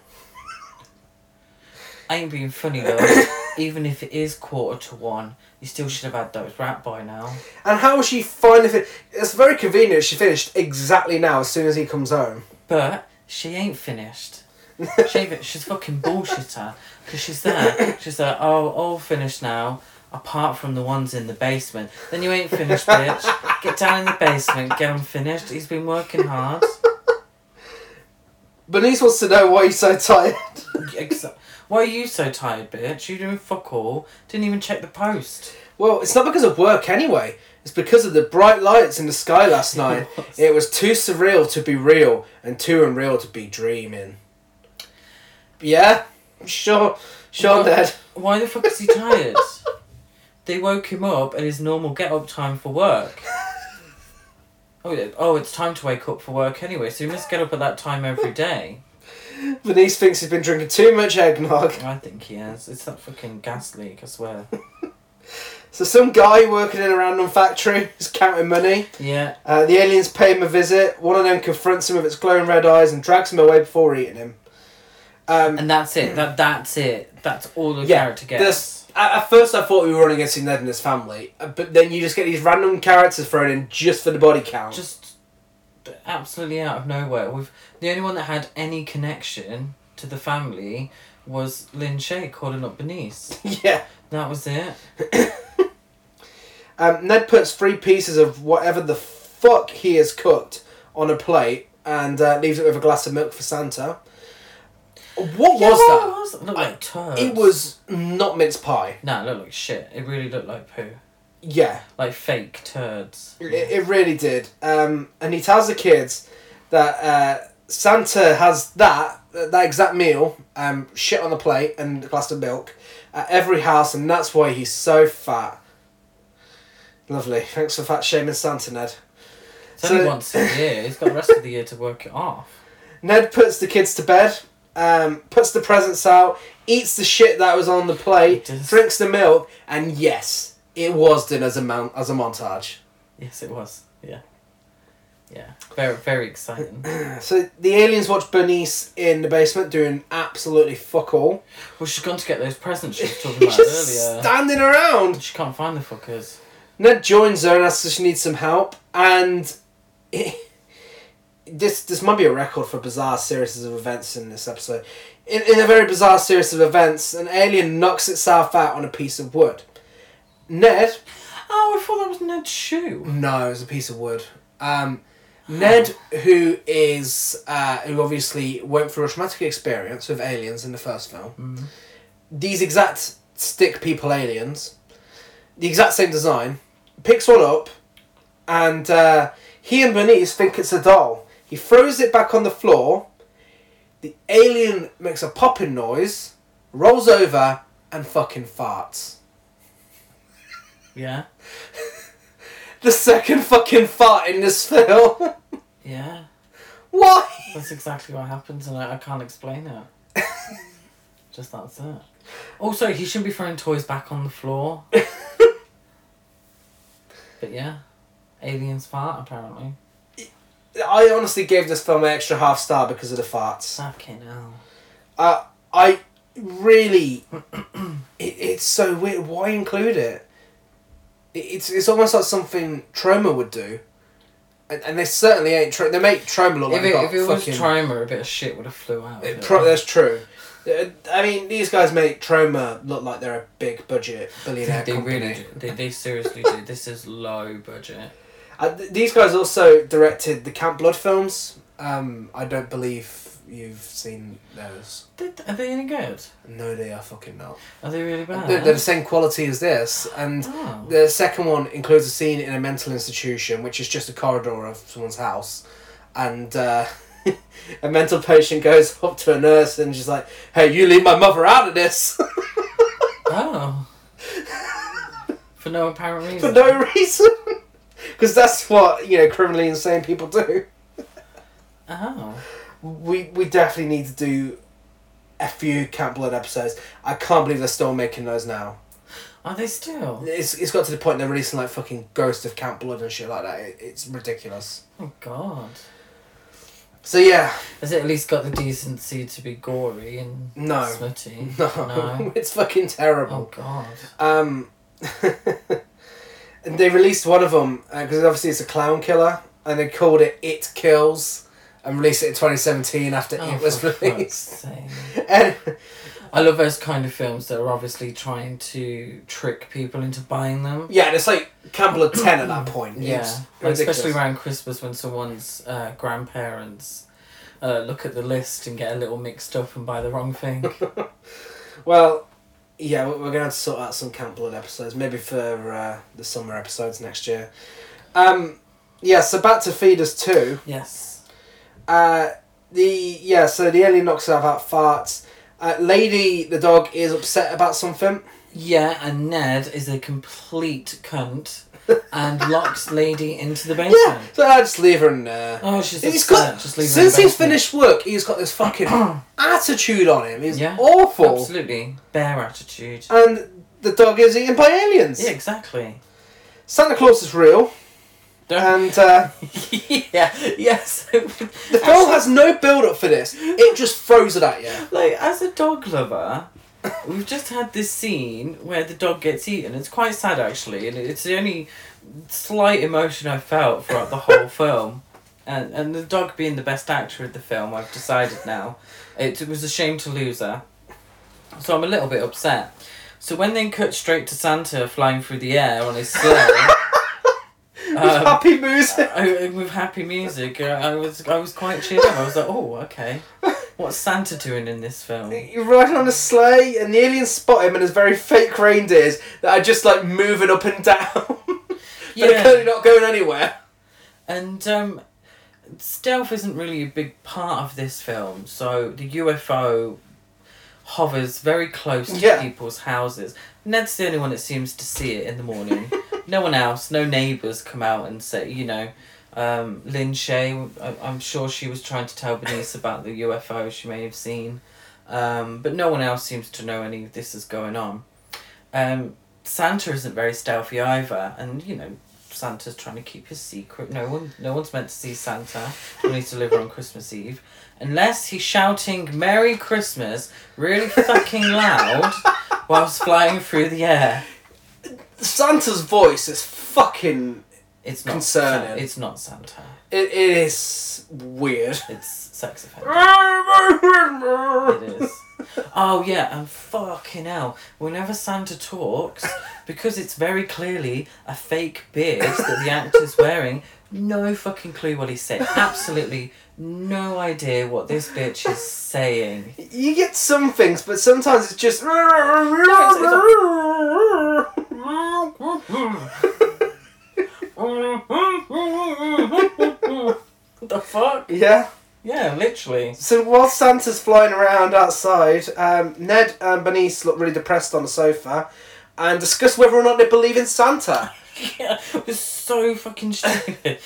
I ain't being funny though. Even if it is quarter to one, you still should have had those wrapped by now. And how was she finally fin- It's very convenient. She finished exactly now, as soon as he comes home. But she ain't finished. She she's fucking bullshitter. Because she's there. She's like, oh, all finished now. Apart from the ones in the basement. Then you ain't finished, bitch. Get down in the basement, get them finished. He's been working hard. Bernice wants to know why he's so tired. Why are you so tired, bitch? You doing fuck all. Didn't even check the post. well, it's not because of work anyway. It's because of the bright lights in the sky last night. was. It was too surreal to be real, and too unreal to be dreaming. Yeah, sure, sure, Ned. Why the fuck is he tired? they woke him up at his normal get up time for work. Oh, yeah. oh, it's time to wake up for work anyway, so he must get up at that time every day. Bernice thinks he's been drinking too much eggnog. I think he has. It's that fucking gas leak, I swear. So some guy working in a random factory is counting money. Yeah, Uh, the aliens pay him a visit. One of them confronts him with its glowing red eyes and drags him away before eating him. Um, and that's it. That That's it. That's all the Yeah, character gets. this- at, at first, I thought we were only getting Ned and his family, uh, but then you just get these random characters thrown in just for the body count. Just absolutely out of nowhere. We've, the only one that had any connection to the family was Lin Shaye calling up Bernice. yeah. That was it. Um, Ned puts three pieces of whatever the fuck he has cooked on a plate and uh, leaves it with a glass of milk for Santa. What Yeah, was what that? was it? Looked like turds. It was not mince pie. Nah, it looked like shit. It really looked like poo. Yeah, Like fake turds. it, it really did. Um, and he tells the kids that uh, Santa has that that exact meal, um, shit on the plate and a glass of milk at every house, and that's why he's so fat. Lovely. Thanks for fat shaming Santa, Ned. It's only once a year. He's got the rest of the year to work it off. Ned puts the kids to bed, um, puts the presents out, eats the shit that was on the plate, drinks the milk, and yes, it was done as a mount as a montage. Yes, it was. Yeah. Yeah. Very, very exciting. So the aliens watch Bernice in the basement doing absolutely fuck all. well, she's gone to get those presents she was talking about just earlier. standing around. She can't find the fuckers. Ned joins her and asks if she needs some help, and this this might be a record for bizarre series of events in this episode. In, in a very bizarre series of events, an alien knocks itself out on a piece of wood. Ned, Oh, I thought that was Ned's shoe. no, it was a piece of wood. Um, Ned, who is uh, who obviously went through a traumatic experience with aliens in the first film, Mm. these exact stick people aliens, the exact same design, picks one up, and uh, he and Bernice think it's a doll. He throws it back on the floor. The alien makes a popping noise, rolls over, and fucking farts. Yeah. The second fucking fart in this film. Yeah. Why? That's exactly what happens, and I, I can't explain it. Just that's it. Also, he shouldn't be throwing toys back on the floor. but yeah, aliens fart apparently. I honestly gave this film an extra half star because of the farts. Fucking hell. Uh, I really, it, it's so weird. Why include it? It- It's it's almost like something Troma would do, and, and they certainly ain't. Tro- they make Troma look like if they it, if it was fucking. Troma, a bit of shit would have flew out. It it. pro- that's true. Uh, I mean, these guys make Troma look like they're a big budget billionaire they company. really do. They, they seriously do. This is low budget. Uh, th- these guys also directed the Camp Blood films. Um, I don't believe you've seen those. Did, are they any good? No, they are fucking not. Are they really bad? They're, they're the same quality as this, and Oh. the second one includes a scene in a mental institution, which is just a corridor of someone's house, and uh, a mental patient goes up to a nurse and she's like, "Hey, you leave my mother out of this." Oh. For no apparent reason. for no reason. Because that's what you know criminally insane people do. Oh. We we definitely need to do a few Camp Blood episodes. I can't believe they're still making those now. Are they still? It's, it's got to the point they're releasing like fucking Ghost of Camp Blood and shit like that. It, it's ridiculous. Oh god. So yeah, Has it at least got the decency to be gory and No. smutty? no, No. it's fucking terrible. Oh god. Um, and they released one of them because obviously it's a clown killer, and they called it It Kills, and released it in twenty seventeen after Oh, it was released. And I love those kind of films that are obviously trying to trick people into buying them. yeah, and it's like Camp Blood ten at that point. Yeah, especially around Christmas when someone's uh, grandparents uh, look at the list and get a little mixed up and buy the wrong thing. Well, yeah, we- we're gonna have to sort out some Camp Blood episodes, maybe for uh, the summer episodes next year. Um, yeah, so back to Feeders two. yes. Uh, the yeah, so the alien knocks out about farts. Uh, Lady the dog is upset about something. Yeah, and Ned is a complete cunt and locks Lady into the basement. Yeah, so I just leave her in there. Oh, she's He's upset. got Just leave her since in the he's basement. finished work, he's got this fucking attitude on him. He's Yeah, awful, Absolutely. Bear attitude. and the dog is eaten by aliens. Yeah, exactly. Santa Claus is real, and uh, yeah, yes. the film has no build up for this. It just throws it at you. like as a dog lover we've just had this scene where the dog gets eaten it's quite sad actually and it's the only slight emotion i felt throughout the whole film and and the dog being the best actor of the film i've decided now it, it was a shame to lose her so i'm a little bit upset so when they cut straight to santa flying through the air on his sleigh With um, happy music. I, with happy music, uh, I was I was quite cheered up. I was like, oh, okay. What's Santa doing in this film? You're riding on a sleigh, and the aliens spot him, and there's very fake reindeers that are just like moving up and down. but they're clearly not going anywhere. And um, stealth isn't really a big part of this film. So the UFO hovers very close to Yeah. people's houses. Ned's the only one that seems to see it in the morning. no one else, no neighbours come out and say, you know. Um, Lin Shaye, I'm sure she was trying to tell Bernice about the UFO she may have seen. Um, but no one else seems to know any of this is going on. Um, Santa isn't very stealthy either, and you know, Santa's trying to keep his secret. No one, no one's meant to see Santa when he's delivered on Christmas Eve, unless he's shouting "Merry Christmas" really fucking loud whilst flying through the air. Santa's voice is fucking. It's not Concerning. Sa- It's not Santa. It, it is weird. It's sex offender. it It is. Oh yeah, and fucking hell. Whenever Santa talks, because it's very clearly a fake beard that the actor's wearing, no fucking clue what he's saying. Absolutely no idea what this bitch is saying. You get some things, but sometimes it's just. what the fuck? yeah. Yeah, literally. So while Santa's flying around outside, um, Ned and Bernice look really depressed on the sofa and discuss whether or not they believe in Santa. Yeah, it was so fucking stupid.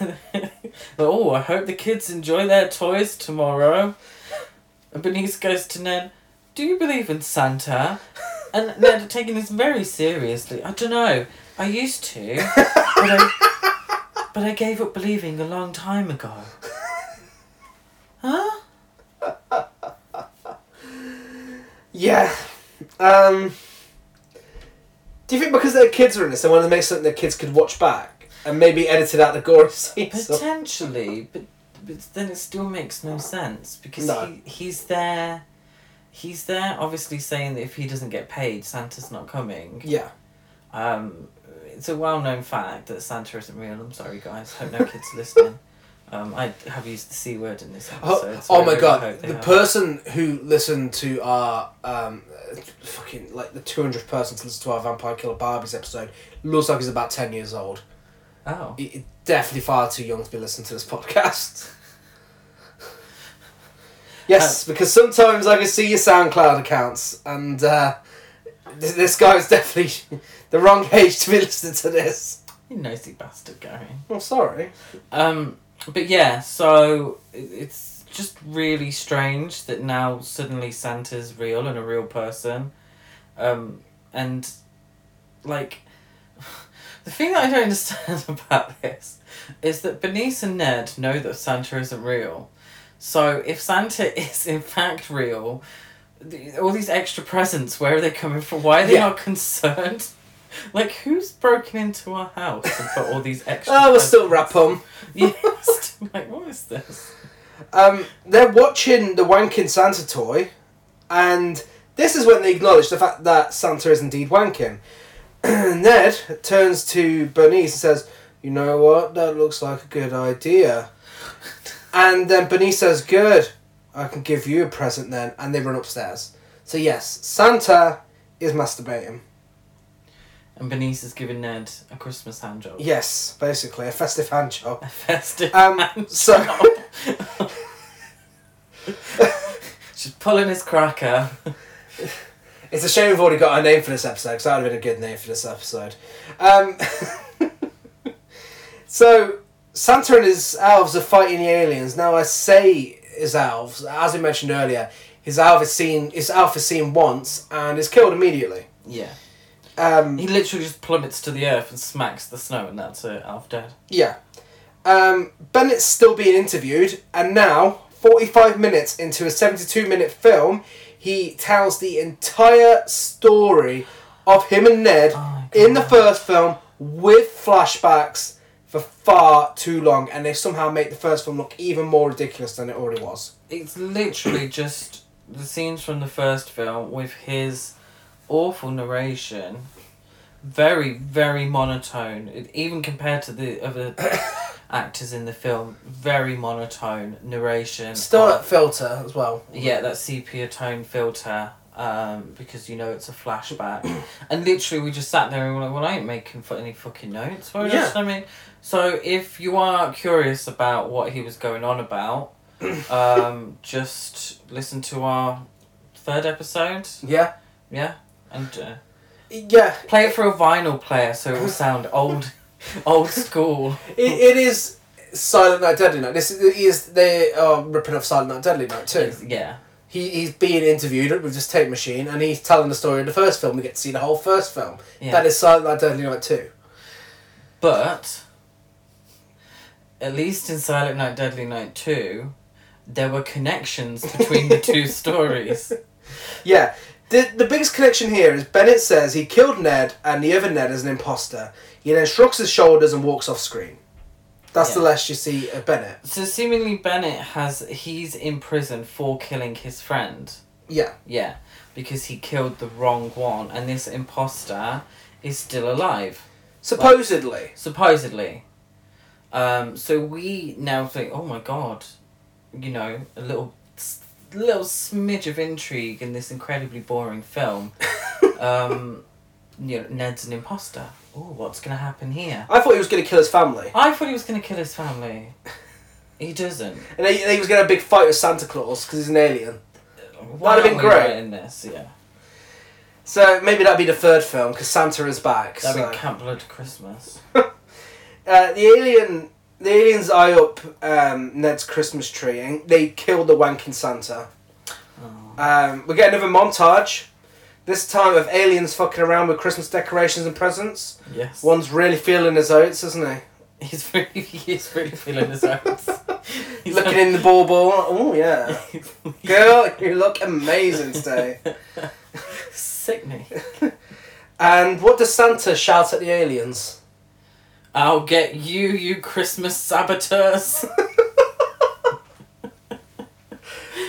oh, I hope the kids enjoy their toys tomorrow. And Bernice goes to Ned, Do you believe in Santa? And Ned taking this very seriously. I don't know. I used to, but I, but I gave up believing a long time ago. Huh? Yeah. Um, do you think because their kids are in this, they want to make something their kids could watch back and maybe edited out the gore scenes? Potentially, but but then it still makes no sense because No. he, he's there. He's there, obviously saying that if he doesn't get paid, Santa's not coming. Yeah. Um, it's a well-known fact that Santa isn't real. I'm sorry, guys. I hope no kids are listening. Um, I have used the c word in this Oh, episode. so oh my really god! The have. person who listened to our um, uh, fucking like the two hundredth person to listen to our Vampire Killer Barbies episode looks like he's about ten years old. Oh, He- definitely far too young to be listening to this podcast. yes, because sometimes I can see your SoundCloud accounts, and uh, this, this guy is definitely the wrong age to be listening to this. You nosy bastard, Gary. I'm sorry. Um, but yeah, so it's just really strange that now suddenly Santa's real and a real person. Um, and like the thing that I don't understand about this is that Bernice and Ned know that Santa isn't real. So if Santa is in fact real, all these extra presents, where are they coming from? Why are they Yeah. not concerned? Like who's broken into our house and put all these extra? Oh, we'll still wrap them. Yes. like, what is this? Um, they're watching the wanking Santa toy, and this is when they acknowledge the fact that Santa is indeed wanking. Ned turns to Bernice and says, "You know what? That looks like a good idea." And then Bernice says, "Good. I can give you a present then." And they run upstairs. So yes, Santa is masturbating. And Bernice is giving Ned a Christmas hand job. Yes, basically a festive hand job. A festive Um, hand so- job. She's pulling his cracker. It's a shame we've already got our name for this episode because that would have been a good name for this episode. Um, so Santa and his elves are fighting the aliens. Now I say his elves, as we mentioned earlier, his is seen. His elf is seen once and is killed immediately. Yeah. Um, He literally just plummets to the earth and smacks the snow, and that's it. Elf dead. yeah. Um, Bennett's still being interviewed, and now, 45 minutes into a 72 minute film, he tells the entire story of him and Ned Oh in the first film with flashbacks for far too long, and they somehow make the first film look even more ridiculous than it already was. It's literally just the scenes from the first film with his awful narration. Very, very monotone. It, even compared to the other actors in the film, very monotone narration. Still of- that filter as well. Yeah, that sepia tone filter. Um, because you know it's a flashback, and literally we just sat there and we're like, "Well, I ain't making any fucking notes." Yeah. I mean, so if you are curious about what he was going on about, um, just listen to our third episode. Yeah. Yeah, and uh, Yeah. play it for a vinyl player so it will sound old, old school. It, it is Silent Night, Deadly Night. This is, is they are ripping off Silent Night, Deadly Night too. Yeah, He, he's being interviewed with this tape machine and he's telling the story of the first film. We get to see the whole first film. yeah. That is Silent Night, Deadly Night 2. But at least in Silent Night, Deadly Night two, there were connections between the two stories. Yeah. The, the biggest connection here is Bennett says he killed Ned and the other Ned is an imposter. He then shrugs his shoulders and walks off screen. That's the last you see of Bennett. So seemingly Bennett has he's in prison for killing his friend. Yeah. Yeah, because he killed the wrong one, and this imposter is still alive. Supposedly. supposedly. Um, so we now think, oh my god, you know, a little, little smidge of intrigue in this incredibly boring film. um, you know, Ned's an imposter. Oh, what's gonna happen here? I thought he was going to kill his family. I thought he was gonna kill his family. He doesn't. And he, he was going to have a big fight with Santa Claus because he's an alien. Why That'd have been great. In this, yeah. So maybe that'd be the third film because Santa is back. That'd so. be Camp Blood Christmas. Uh, the alien, the aliens eye up um, Ned's Christmas tree and they kill the wanking Santa. Oh. Um, we get another montage. This time of aliens fucking around with Christmas decorations and presents. Yes. One's really feeling his oats, isn't he? He's really, he's really feeling his oats. He's looking in the ball ball. Oh yeah, girl, you look amazing today. Sickening. And what does Santa shout at the aliens? I'll get you, you Christmas saboteurs.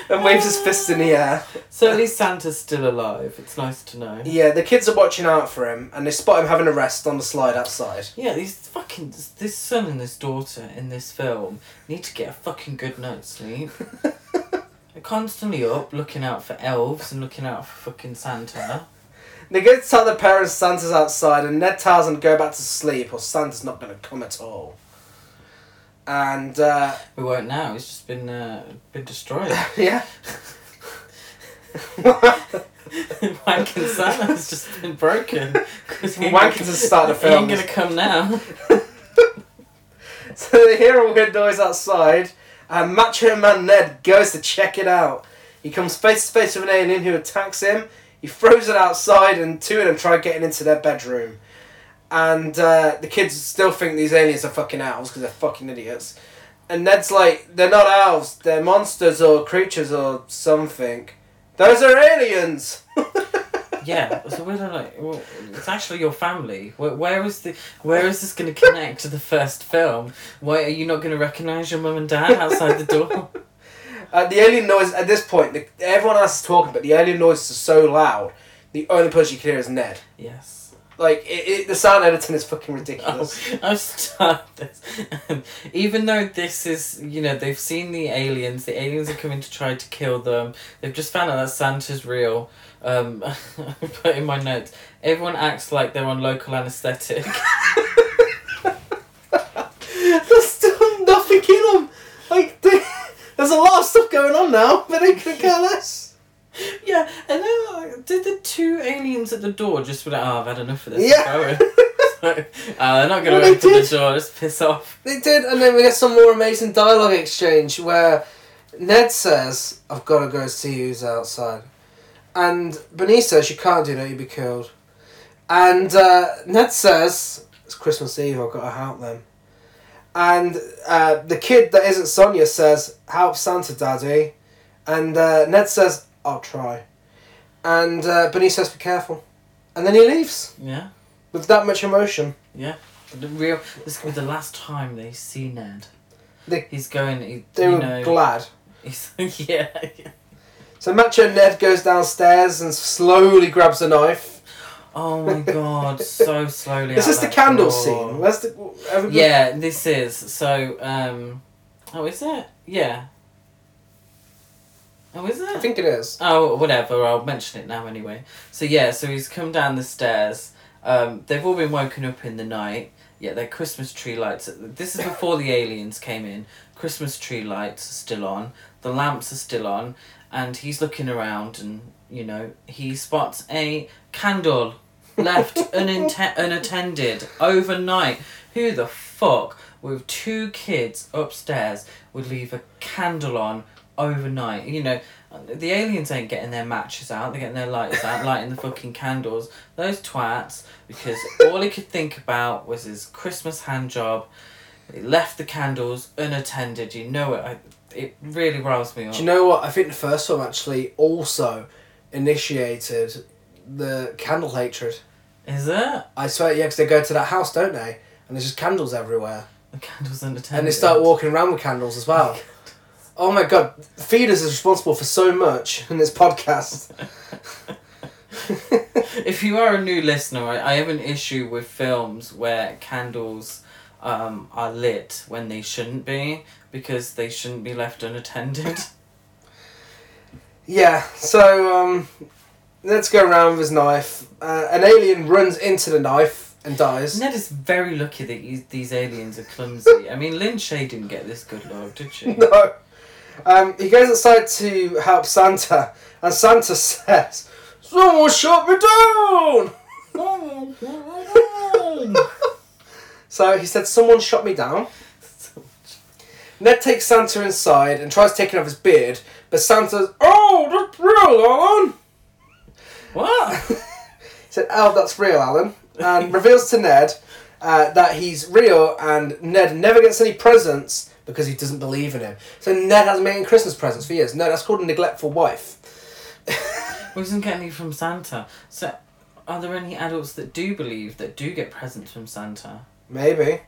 And waves his fist in the air. so at least Santa's still alive. It's nice to know. Yeah, the kids are watching out for him, and they spot him having a rest on the slide outside. Yeah, these fucking this son and this daughter in this film need to get a fucking good night's sleep. They're constantly up, looking out for elves and looking out for fucking Santa. They go to tell their parents Santa's outside, and Ned tells them to go back to sleep, or Santa's not going to come at all. And uh, We won't now. He's just been uh, been destroyed. yeah, Wanking Santa's just been broken. 'cause he ain't Wanking gonna- to start the He film. ain't gonna come now. So they hear a weird noise outside, and Macho Man Ned goes to check it out. He comes face to face with an alien who attacks him. He throws it outside, and two of them try getting into their bedroom. And uh, the kids still think these aliens are fucking elves because they're fucking idiots. And Ned's like, they're not elves, they're monsters or creatures or something. Those are aliens! Yeah, so we're like, well, it's actually your family. Where, where is the, where is this going to connect to the first film? Why are you not going to recognise your mum and dad outside the door? Uh, the alien noise at this point, the, everyone else is talking, but the alien noise is so loud. The only person you can hear is Ned. Yes. Like it, it, the sound editing is fucking ridiculous. Oh, I've started this. Even though this is, you know, they've seen the aliens. The aliens are coming to try to kill them. They've just found out that Santa's real. Um, I put in my notes. Everyone acts like they're on local anaesthetic. There's still nothing in them. Like they, there's a lot of stuff going on now, but they couldn't care less. yeah, and then like, did the two aliens at the door just be like, "Oh, I've had enough of this. Yeah. Going." so, uh, they're not going Well, to open the did. door. Just piss off. They did, and then we get some more amazing dialogue exchange where Ned says, "I've got to go see who's outside," and Bernice says, "You can't do that. You'll be killed." And uh, Ned says, "It's Christmas Eve. I've got to help them." And uh, the kid that isn't Sonia says, "Help Santa, Daddy," and uh, Ned says, "I'll try." And uh, Bernice says, "Be careful," and then he leaves Yeah, with that much emotion. yeah. The real. This could be the last time they see Ned. They- He's going. He, They you were know, glad. He's, yeah, yeah. So Macho Ned goes downstairs and slowly grabs a knife. Oh my god, so slowly. Is out this the that candle door. scene? Where's the? everybody- Yeah, this is. So, um. Oh, is it? Yeah. Oh, is it? I think it is. Oh, whatever. I'll mention it now anyway. So yeah, so he's come down the stairs. Um, they've all been woken up in the night. Yeah, their Christmas tree lights. This is before the aliens came in. Christmas tree lights are still on. The lamps are still on, and he's looking around, and you know he spots a candle left uninte- unattended overnight. Who the fuck with two kids upstairs would leave a candle on overnight? You know, the aliens ain't getting their matches out, they're getting their lights out, lighting the fucking candles. Those twats, because all he could think about was his Christmas hand job. He left the candles unattended, you know it. I, it really riles me up. Do you know what? I think the first film actually also initiated the candle hatred. Is it? I swear, yeah, because they go to that house, don't they? And there's just candles everywhere, The candles unattended. and they start walking around with candles as well. Oh my god, Feeders is responsible for so much in this podcast. if you are a new listener, I, I have an issue with films where candles um, are lit when they shouldn't be because they shouldn't be left unattended. Yeah, so um, let's go around with his knife. Uh, an alien runs into the knife and dies. Ned is very lucky that you, these aliens are clumsy. I mean, Lin Shaye didn't get this good luck, did she? No. Um, he goes outside to help Santa, and Santa says, Someone shot me down! So he said, Someone shot me down. Ned takes Santa inside and tries taking off his beard, but Santa's, Oh, that's real, Alan! what? He said, Oh, that's real, Alan. And reveals to Ned uh, that he's real and Ned never gets any presents because he doesn't believe in him. So Ned hasn't made any Christmas presents for years. No, that's called a neglectful wife. We doesn't get any from Santa. So, are there any adults that do believe that do get presents from Santa? Maybe.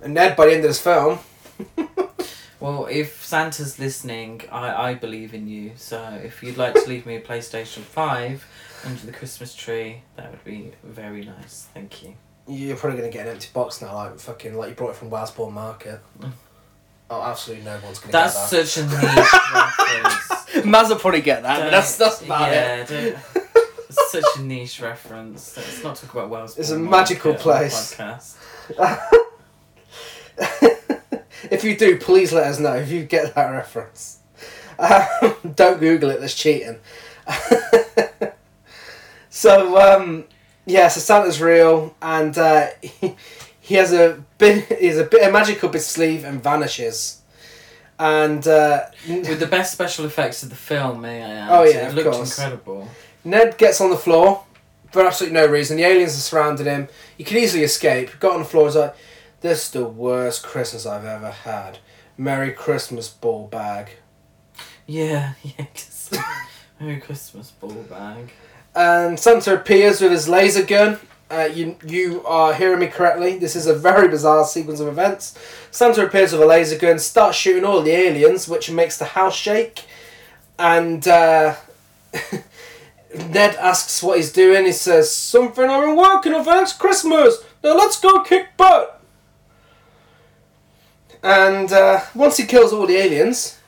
And Ned, by the end of this film, Well, if Santa's listening, I, I believe in you. So if you'd like to leave me a PlayStation 5 under the Christmas tree, that would be very nice. Thank you. you're probably going to get an empty box now, like fucking like you brought it from Wellesbourne Market. Mm. Oh, absolutely no one's going to get That's that. That's such a niche reference. Maz will probably get that, but that's, that's Don't- about it. yeah, don't- It's such a niche reference. Let's not talk about Wells. It's a magical place. Podcast. if you do, please let us know if you get that reference. Um, don't Google it, that's cheating. So um, yeah, so Santa's real, and uh, he, has a bit. He has a bit of magic up his sleeve and vanishes. And uh, With the best special effects of the film, may I add? Oh, yeah, it of looked course. incredible. Ned gets on the floor for absolutely no reason. The aliens are surrounded him. He can easily escape. Got on the floor. He's like, "This is the worst Christmas I've ever had. Merry Christmas, ball bag." Yeah, yeah. Merry Christmas ball bag. And Santa appears with his laser gun. Uh, you you are hearing me correctly. This is a very bizarre sequence of events. Santa appears with a laser gun, starts shooting all the aliens, which makes the house shake. And uh, Ned asks what he's doing. He says, "Something been working on for Christmas. Now let's go kick butt." And uh, once he kills all the aliens,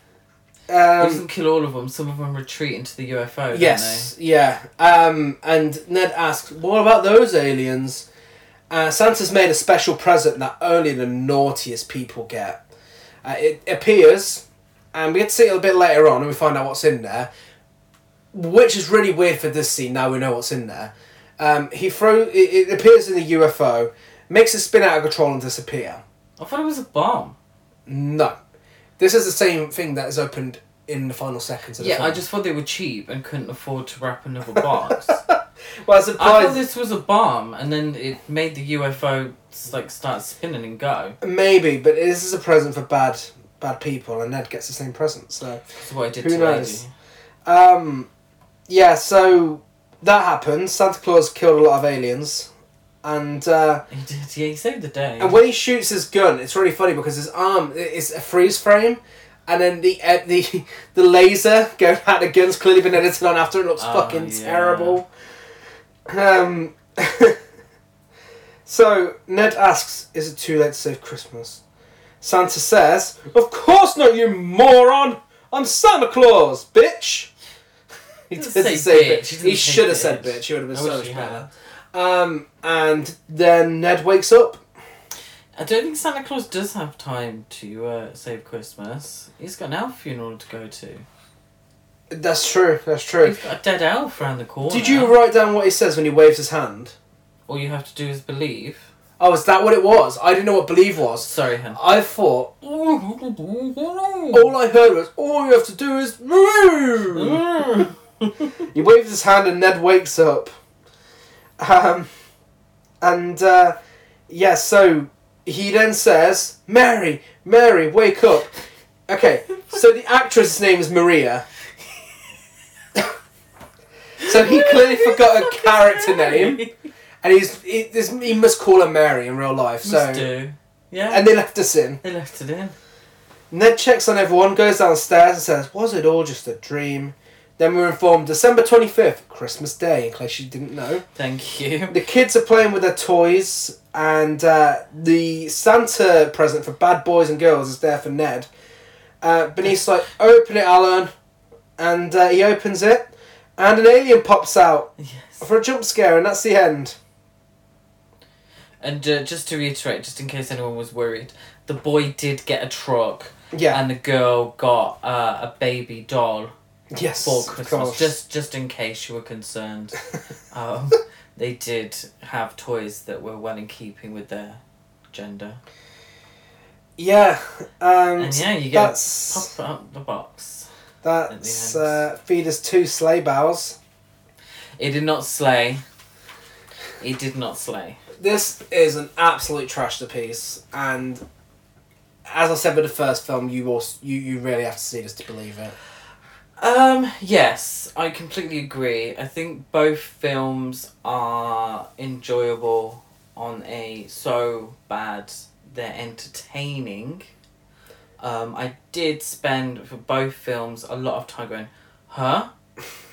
He um, doesn't kill all of them. Some of them retreat into the UFO. Yes, yeah. Um, and Ned asks, "What about those aliens?" Uh, Santa's made a special present that only the naughtiest people get. Uh, it appears, and we get to see it a bit later on, and we find out what's in there, which is really weird for this scene. Now we know what's in there. Um, he throw it, it appears in the UFO, makes it spin out of control and disappear. I thought it was a bomb. No, this is the same thing that is opened in the final seconds of the Yeah, film. I just thought they were cheap and couldn't afford to wrap another box. well, I I thought this was a bomb, and then it made the UFO like start spinning and go. Maybe, but this is a present for bad bad people, and Ned gets the same present. So, That's what I did Who to knows? Lady. um, yeah. So that happens. Santa Claus killed a lot of aliens, and uh, He did. Yeah, he saved the day. and when he shoots his gun, it's really funny because his arm is a freeze frame. And then the uh, the the laser going out the gun's clearly been edited on after it looks Oh, fucking yeah. terrible. Um, so Ned asks, "Is it too late to save Christmas?" Santa says, "Of course not, you moron! I'm Santa Claus, bitch." He say say bitch, bitch. he He, should have said bitch. bitch. He would have been I so much better. Um, and then Ned wakes up. I don't think Santa Claus does have time to uh, save Christmas. He's got an elf funeral to go to. That's true. That's true. He's got a dead elf around the corner. Did you write down what he says when he waves his hand? All you have to do is believe. Oh, is that what it was? I didn't know what believe was. Sorry, hun. I thought all I heard was all you have to do is move. he waves his hand and Ned wakes up. Um, and uh, yeah, so he then says, "Mary, Mary, wake up." Okay, so the actress' name is Maria. so he clearly forgot her character name, and he's he, this, he must call her Mary in real life. So Must do. Yeah. and they left us in. they left it in. Ned checks on everyone, goes downstairs, and says, Was it all just a dream? Then we're informed December 25th, Christmas Day, in case you didn't know. Thank you. The kids are playing with their toys, and uh, the Santa present for bad boys and girls is there for Ned. Uh, Bernice like, Open it, Alan. And uh, he opens it, and an alien pops out Yes. for a jump scare, and that's the end. And uh, just to reiterate, just in case anyone was worried, the boy did get a truck, Yeah. and the girl got uh, a baby doll yes. for Christmas. Just just in case you were concerned, um, they did have toys that were well in keeping with their gender. Yeah. Um, And yeah, you get that's. pop up the box. That's uh, Feeders Two Slay Bells. It did not slay. It did not slay. This is an absolute trash to piece, and as I said with the first film, you also you, you really have to see this to believe it. Um, yes, I completely agree. I think both films are enjoyable on a so bad they're entertaining. Um, I did spend for both films a lot of time going, huh?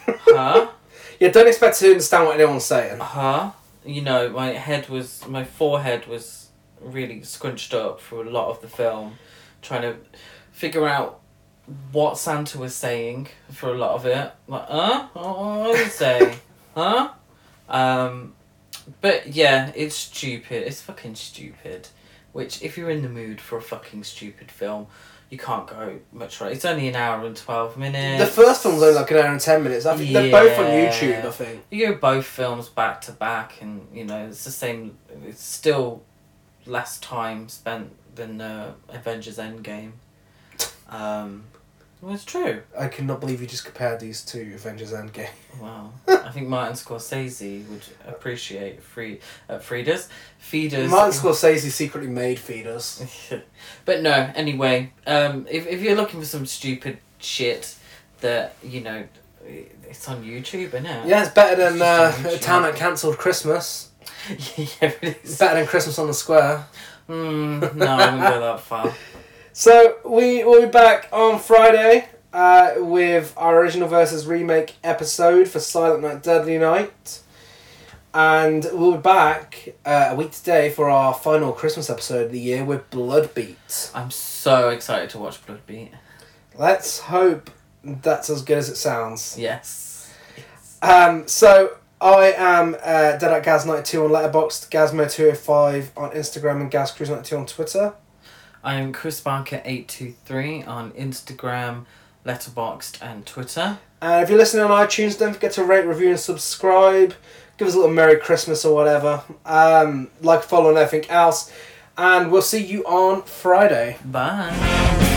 Huh? Yeah, don't expect to understand what anyone's saying. huh? You know, my head was, my forehead was really scrunched up for a lot of the film, trying to figure out what Santa was saying for a lot of it. Like, huh? What did he say? huh? Um, but yeah, it's stupid. It's fucking stupid. Which, if you're in the mood for a fucking stupid film, you can't go much right. It's only an hour and twelve minutes. The first film's only like an hour and ten minutes. I think they're both on YouTube. I think. You go both films back to back, and you know it's the same. It's still less time spent than uh, Avengers Endgame. Um, well, it's true. I cannot believe you just compared these to Avengers Endgame. Wow. I think Martin Scorsese would appreciate free uh, Frida's feeders. Martin Scorsese secretly made feeders. but no, anyway, um, if if you're looking for some stupid shit that you know, it's on YouTube, isn't it? Yeah, it's better than It's uh, a town that cancelled Christmas. yeah, it It's is. better than Christmas on the Square. Mm, no, I wouldn't go that far. So we will be back on Friday uh, with our original versus remake episode for Silent Night, Deadly Night, and we'll be back uh, a week today for our final Christmas episode of the year with Blood Beat. I'm so excited to watch Blood Beat. Let's hope that's as good as it sounds. Yes. Um, so I am uh, Dead at Gaz92 on Letterboxd, Gazmo205 on Instagram, and GazCruise92 on Twitter. I'm Chris Barker eight two three on Instagram, Letterboxd, and Twitter. And if you're listening on iTunes, don't forget to rate, review, and subscribe. Give us a little Merry Christmas or whatever. Um, like, follow, and everything else. And we'll see you on Friday. Bye.